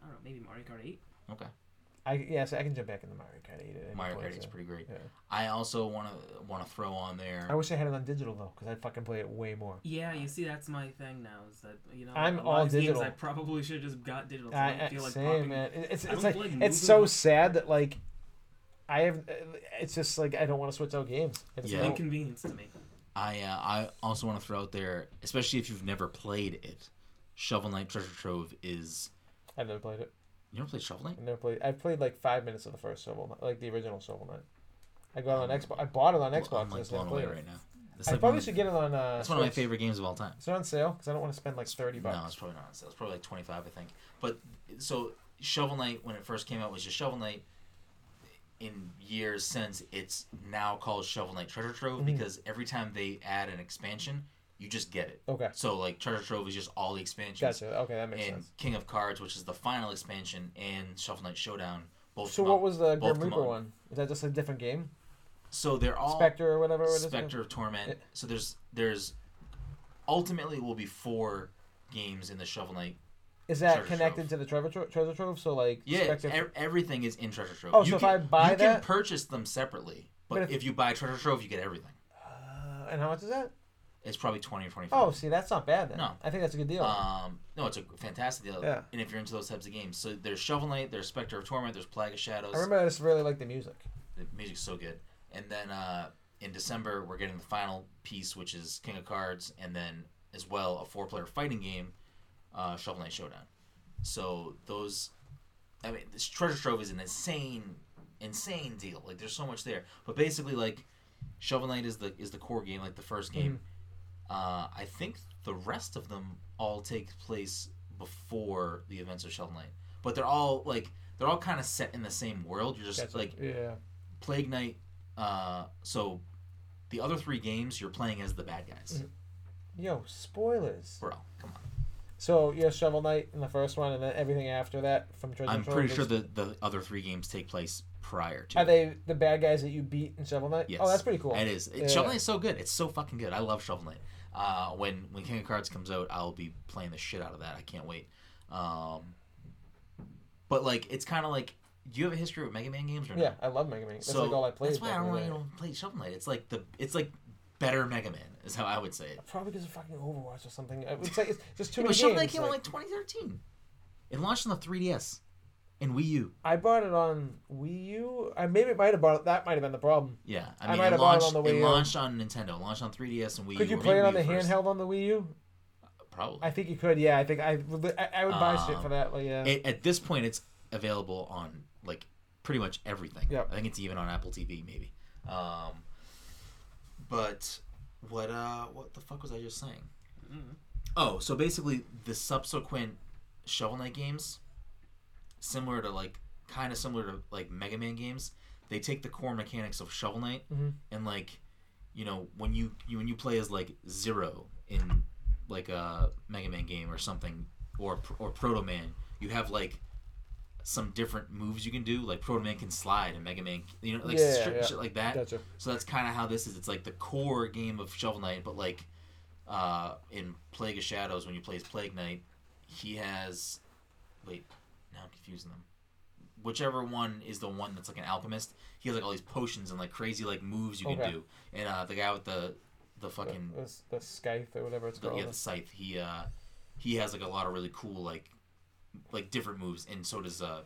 I don't know, maybe Mario Kart 8. Okay, I yes, I can jump back in the Mario Kart 8. at any Mario point, Kart 8 is so. pretty great. Yeah. I also want to want to throw on there. I wish I had it on digital though, because I'd fucking play it way more. Yeah, you see, that's my thing now. Is that you know, I'm a lot all of these digital. Games I probably should have just got digital. So I, I, don't feel like same popping. man. It- It's I it's don't like like it's moving so around. sad that like I have. It's just like I don't want to switch out games. I just Yeah. don't- Inconvenience to me. I uh, I also want to throw out there, especially if you've never played it, Shovel Knight Treasure Trove is. I've never played it. You never played Shovel Knight? I've never played. I've played like five minutes of the first Shovel, Knight, like the original Shovel Knight. I got it on Xbox. I bought it on Xbox. I'm Xbox. like just never blown away it. right now. It's I like probably one should get it on. Uh, It's one of my favorite games of all time. Is it on sale? Because I don't want to spend like thirty bucks. No, it's probably not on sale. It's probably like twenty five, I think. But so Shovel Knight, when it first came out, was just Shovel Knight. In years since, it's now called Shovel Knight Treasure Trove Mhm. because every time they add an expansion, you just get it. Okay, So like Treasure Trove is just all the expansions. gotcha. Okay, that makes and sense. King of Cards, which is the final expansion, and Shovel Knight Showdown. Both So what out. was the Grim Reaper one? Is that just a different game? So they're all Spectre or whatever it is. Spectre of Torment. Yeah. So there's there's ultimately will be four games in the Shovel Knight. Is that Treasure connected Trove. to the treasure trove? Treasure trove. So like Yeah, Spectre. ev- everything is in Treasure Trove. Oh, you so if can, I buy you that- can purchase them separately. But, But if, if- you buy Treasure Trove, you get everything. Uh, and how much is that? It's probably twenty or twenty five. Oh, see, that's not bad then. No. I think that's a good deal. Um, no, it's a fantastic deal. Yeah. And if you're into those types of games, so there's Shovel Knight, there's Spectre of Torment, there's Plague of Shadows. I remember I just really like the music. The music's so good. And then uh, in December, we're getting the final piece, which is King of Cards, and then as well a four-player fighting game, uh, Shovel Knight Showdown. So those, I mean, this Treasure Trove is an insane, insane deal. Like there's so much there. But basically, like Shovel Knight is the is the core game, like the first game. Uh, I think the rest of them all take place before the events of Shovel Knight, but they're all like they're all kind of set in the same world. You're just like yeah. Plague Knight. Uh, so the other three games you're playing as the bad guys. Mhm. Yo, spoilers. Bro, come on. So you're Shovel Knight in the first one, and then everything after that from Treasure I'm pretty sure the the other three games take place prior to. Are they the bad guys that you beat in Shovel Knight? Yes. Oh, that's pretty cool. It is. It, Yeah. Shovel Knight's so good. It's so fucking good. I love Shovel Knight. Uh, when when King of Cards comes out, I'll be playing the shit out of that. I can't wait. Um, but like, it's kind of like, do you have a history with Mega Man games or no? Yeah, I love Mega Man. That's so like all I played. that's why I don't the want to play Shovel Knight. It's like the it's like better Mega Man is how I would say it. Probably because of fucking Overwatch or something. I would say it's just too Yeah, but many Knight games. came out like- like 2013. It launched on the 3DS. and Wii U. I bought it on Wii U. I maybe might have bought it. That might have been the problem. Yeah, I I mean, might it have bought it launched, on the Wii U. it launched on Nintendo, it launched on 3DS and Wii Could you play it on the first. handheld on the Wii U? Probably. I think you could. Yeah, I think I would. I, I would buy shit Um, for that. Like, yeah. It, at this point, it's available on like pretty much everything. Yep. I think it's even on Apple TV, maybe. Um, but what uh, what the fuck was I just saying? Mm. Oh, so basically, the subsequent Shovel Knight games, similar to like, kind of similar to like Mega Man games, they take the core mechanics of Shovel Knight Mhm. and like, you know, when you, you when you play as like Zero in like a Mega Man game or something, or or Proto Man, you have like some different moves you can do. Like Proto Man can slide, and Mega Man, you know, like Yeah, shit, yeah. shit like that. Gotcha. So that's kind of how this is. It's like the core game of Shovel Knight, but like uh, in Plague of Shadows, when you play as Plague Knight, he has. Wait, now I'm confusing them. Whichever one is the one that's like an alchemist, he has like all these potions and like crazy like moves you Okay. can do. And uh, the guy with the the fucking the, the, the scythe or whatever it's the, called. yeah the scythe, he uh, he has like a lot of really cool like like different moves, and so does uh,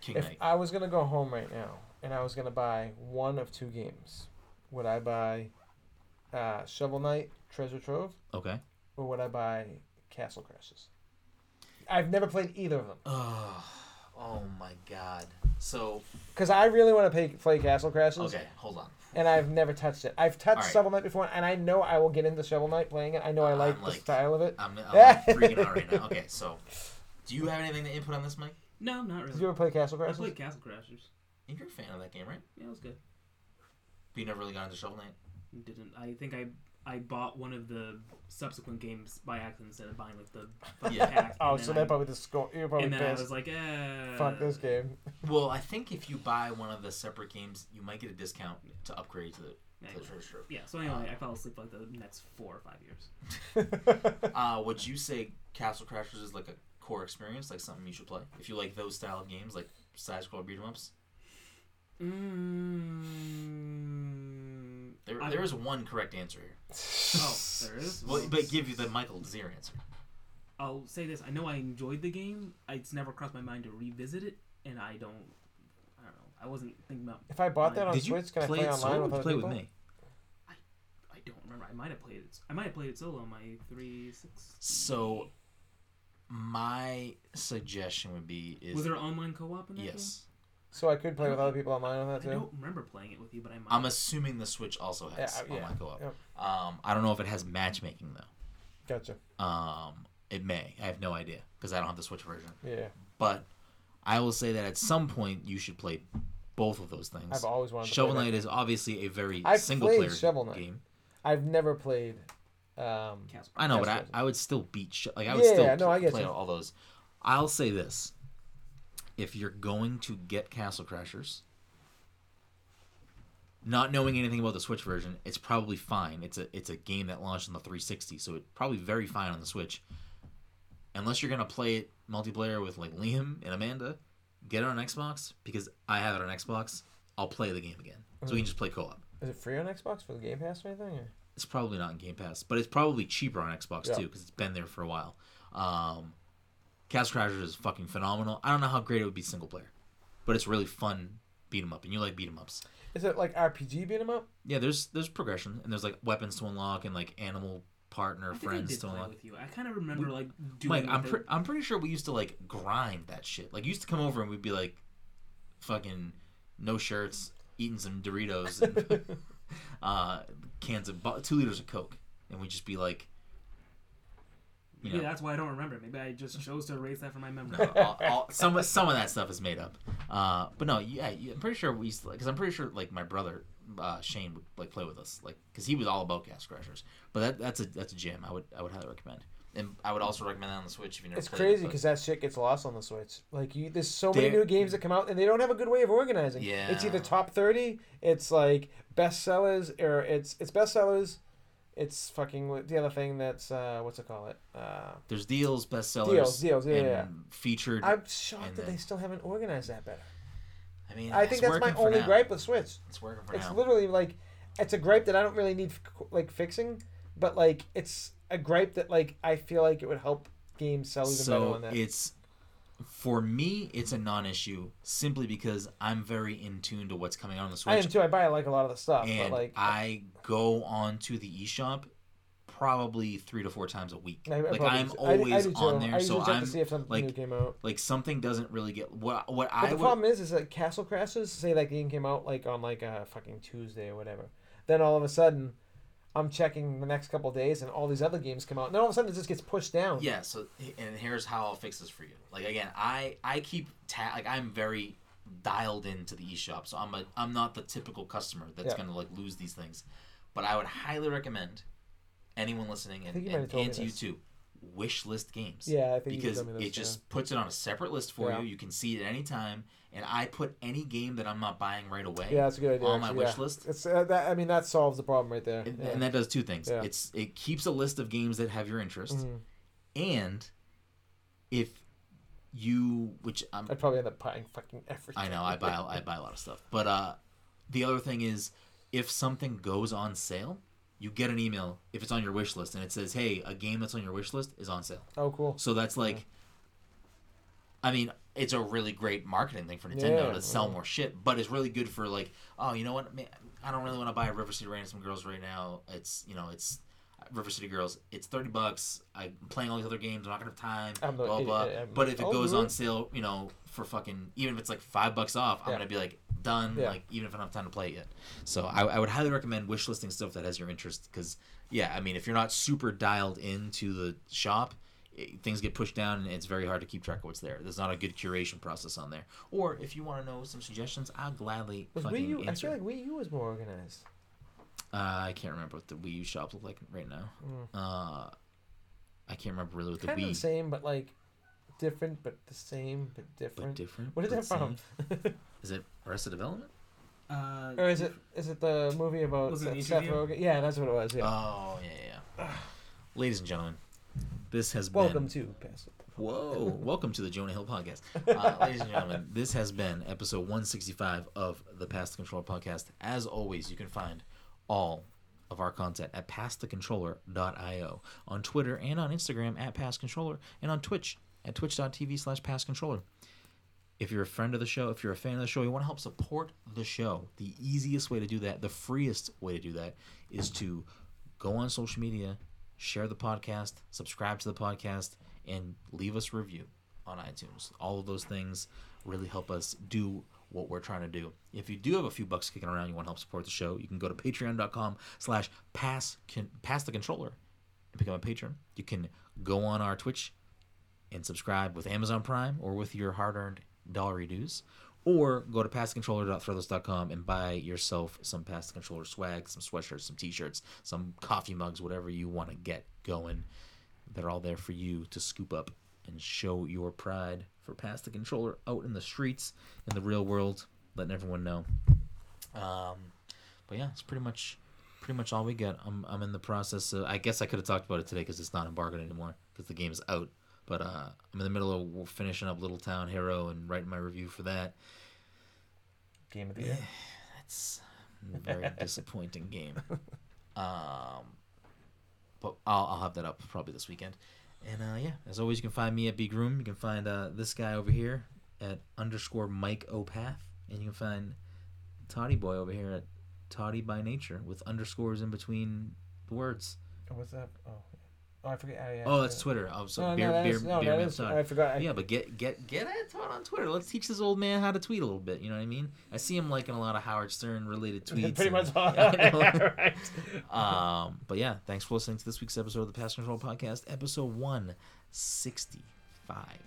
King if Knight. I was gonna go home right now and I was gonna buy one of two games, would I buy uh, Shovel Knight Treasure Trove Okay. or would I buy Castle Crashers? I've never played either of them Oh, oh my god. So because I really want to play, play Castle Crashers. okay, hold on. and I've never touched it. I've touched Alright. Shovel Knight before, and I know I will get into Shovel Knight playing it. I know I I'm like the style of it. I'm, I'm like freaking out right now. Okay, so do you have anything to input on this, Mike? No, not really. Did you ever play Castle Crashers? I Crashers? played Castle Crashers. And You're a fan of that game, right? Yeah, it was good. But you never really got into Shovel Knight. Didn't I think I I bought one of the subsequent games by accident instead of buying like the fucking Yeah. pack. Oh, and so then that I, probably just go. You're probably and then I pissed. was like, eh. Fuck this game. [LAUGHS] Well, I think if you buy one of the separate games, you might get a discount to upgrade to the, Yeah, to the treasure trove. yeah. So anyway, I fell asleep like the next four or five years. [LAUGHS] Uh, would you say Castle Crashers is like a core experience, like something you should play if you like those style of games, like side scroll beat 'em ups? Mm, There, I- there is one correct answer here. [LAUGHS] Oh, there is. Well, but give you the Michael Zier answer. I'll say this: I know I enjoyed the game. It's never crossed my mind to revisit it, and I don't. I don't know. I wasn't thinking about. If I bought that on Did you Switch, can I play play it online solo or with did you other play people? with me? I don't remember. I might have played it. I might have played it solo on my three six. So, my suggestion would be is was there online co-op in that yes. So I could play with other people online on that too. I don't remember playing it with you, but I might. I'm assuming the Switch also has Yeah, uh, yeah, online co-op. yep. Um, I don't know if it has matchmaking though. Gotcha. Um, it may. I have no idea because I don't have the Switch version. Yeah, But I will say that at some point you should play both of those things. I've always wanted to Shovel Knight is obviously a very I've single player Shovel Knight. game. I've never played. Um. I know, but I, I would still beat sh- like I would Yeah, still no, I get play you. all those. I'll say this: if you're going to get Castle Crashers, not knowing anything about the Switch version, it's probably fine. It's a it's a game that launched on the 360, so it's probably very fine on the Switch. Unless you're gonna play it multiplayer with like Liam and Amanda, get it on Xbox because I have it on Xbox. I'll play the game again, so we can just play co-op. is it free on Xbox for the Game Pass or anything? Or? It's probably not in Game Pass, but it's probably cheaper on Xbox Yeah. too because it's been there for a while. Um, Castle Crashers is fucking phenomenal. I don't know how great it would be single player, but it's really fun beat 'em up, and you like beat 'em ups. Is it like RPG beat 'em up? Yeah, there's there's progression, and there's like weapons to unlock and like animal partner I think I friends did to play unlock. with you. I kind of remember like doing. Mike, I'm with pre- I'm pretty sure we used to like grind that shit. Like, you used to come over and we'd be like, fucking no shirts, eating some Doritos, and, [LAUGHS] [LAUGHS] [LAUGHS] uh, cans of bu- two liters of Coke, and we'd just be like, you Maybe know, that's why I don't remember. Maybe I just chose to erase that from my memory. no, all, [LAUGHS] all, some of- some of that stuff is made up. Uh, but no, yeah, you- I'm pretty sure we because I'm pretty sure like my brother uh, Shane would like play with us, like because he was all about Gas crushers. But that that's a that's a gem. I would I would highly recommend, and I would also recommend that on the Switch if you never. It's crazy but- because that shit gets lost on the Switch. Like you, there's so many new games that come out, and they don't have a good way of organizing. Yeah, it's either top thirty, it's like bestsellers, or it's it's bestsellers. It's fucking the other thing that's uh, what's it call it? Uh, There's deals, bestsellers, Deals, deals, yeah, and yeah. featured. I'm shocked that then- they still haven't organized that better. I mean, I think that's my only now. gripe with Switch. It's working for It's now. literally like, it's a gripe that I don't really need like fixing, but like it's a gripe that like I feel like it would help games sell even better so on that. it's For me, it's a non-issue simply because I'm very in tune to what's coming out on the Switch. I am too. I buy like a lot of the stuff, and but like I go on to the eShop probably three to four times a week. I, like I'm do- I- I always on there, so I'm to see if something like- new came out. like something doesn't really get what what But I the would. problem is, is that Castle Crashers. say that game came out like on like a fucking Tuesday or whatever. Then all of a sudden, I'm checking the next couple days, and all these other games come out. And then all of a sudden, it just gets pushed down. Yeah, so and here's how I'll fix this for you. Like again, I I keep ta- like I'm very dialed into the eShop, so I'm a I'm not the typical customer that's Yeah. gonna like lose these things. But I would highly recommend anyone listening and, and, and to you too, wish list games. Yeah, I think because this, it just puts it on a separate list for Yeah. you. You can see it anytime, and I put any game that I'm not buying right away Yeah, that's a good idea. on my actually, wish yeah. list. It's uh, that. I mean, that solves the problem right there. And, yeah. and that does two things. Yeah. It's it keeps a list of games that have your interest, Mhm. and if you, which I'm I'd probably end up buying fucking everything. I know I buy I buy a lot of stuff. But uh the other thing is if something goes on sale, you get an email if it's on your wish list and it says, "Hey, a game that's on your wish list is on sale." Oh, cool. So that's like I mean, it's a really great marketing thing for Nintendo Yeah, to sell yeah. more shit, but it's really good for like, oh, you know what? Man, I don't really want to buy a River City Ransom Girls right now. It's, you know, it's River City Girls. It's 30 bucks. I'm playing all these other games. I'm not going to have time. I'm blah, blah. But if it I'll goes on sale, you know, for fucking, even if it's like five bucks off, I'm going to be like, done. Like, even if I don't have time to play it yet. So I, I would highly recommend wish listing stuff that has your interest because, yeah, I mean, if you're not super dialed into the shop, it, things get pushed down and it's very hard to keep track of what's there. There's not a good curation process on there. Or if you want to know some suggestions, I'll gladly Was fucking Wii U? I answer. feel like Wii U was more organized. Uh, I can't remember what the Wii U shop look like right now. Mm. Uh, I can't remember really what the Kind of Wii the same, but like different, but the same, but different. but different. different. What is that from? [LAUGHS] Is it Arrested Development? Uh, or is it is it the movie about Was it an Seth, Seth? Rogen? Yeah, that's what it was. Yeah. Oh yeah, yeah. yeah. Ladies and gentlemen, this has Welcome been. to Pass It. Whoa! [LAUGHS] Welcome to the Jonah Hill podcast, [LAUGHS] uh, ladies and gentlemen. This has been episode 165 of the Pass the Controller podcast. As always, you can find all of our content at passthecontroller.io on Twitter and on Instagram at passcontroller and on Twitch at twitch.tv slash passcontroller. If you're a friend of the show, if you're a fan of the show, you want to help support the show, the easiest way to do that, the freest way to do that, is to go on social media, share the podcast, subscribe to the podcast, and leave us a review on iTunes. All of those things really help us do what we're trying to do. If you do have a few bucks kicking around, you want to help support the show, you can go to patreon.com slash pass pass the controller and become a patron. You can go on our Twitch and subscribe with Amazon Prime or with your hard-earned dollar dues. Or go to passcontroller.threadless.com and buy yourself some Pass Controller swag, some sweatshirts, some t-shirts, some coffee mugs, whatever you want to get going. They're all there for you to scoop up and show your pride for Pass the Controller out in the streets, in the real world, letting everyone know. Um, but yeah, it's pretty much pretty much all we get. I'm, I'm in the process of, I guess I could have talked about it today because it's not embargoed anymore because the game is out. But uh, I'm in the middle of finishing up Little Town Hero and writing my review for that. Game of the year. [SIGHS] That's a very [LAUGHS] disappointing game. Um, but I'll, I'll have that up probably this weekend. And uh, yeah, as always, you can find me at Big Room. You can find uh, this guy over here at underscore Mike Opath. And you can find Toddy Boy over here at Toddy by Nature with underscores in between the words. Oh, what's that? Oh. Oh I forget. Oh, yeah, Oh, that's. Twitter. Oh, so No, beer, no, that beer, is, no, beer that man. I forgot. I, Yeah, but get get get at Todd on Twitter. Let's teach this old man how to tweet a little bit. You know what I mean? I see him liking a lot of Howard Stern related [LAUGHS] tweets. pretty and- much [LAUGHS] all. [LAUGHS] Yeah, right. um, but yeah, thanks for listening to this week's episode of the Pass Control Podcast, episode one sixty five.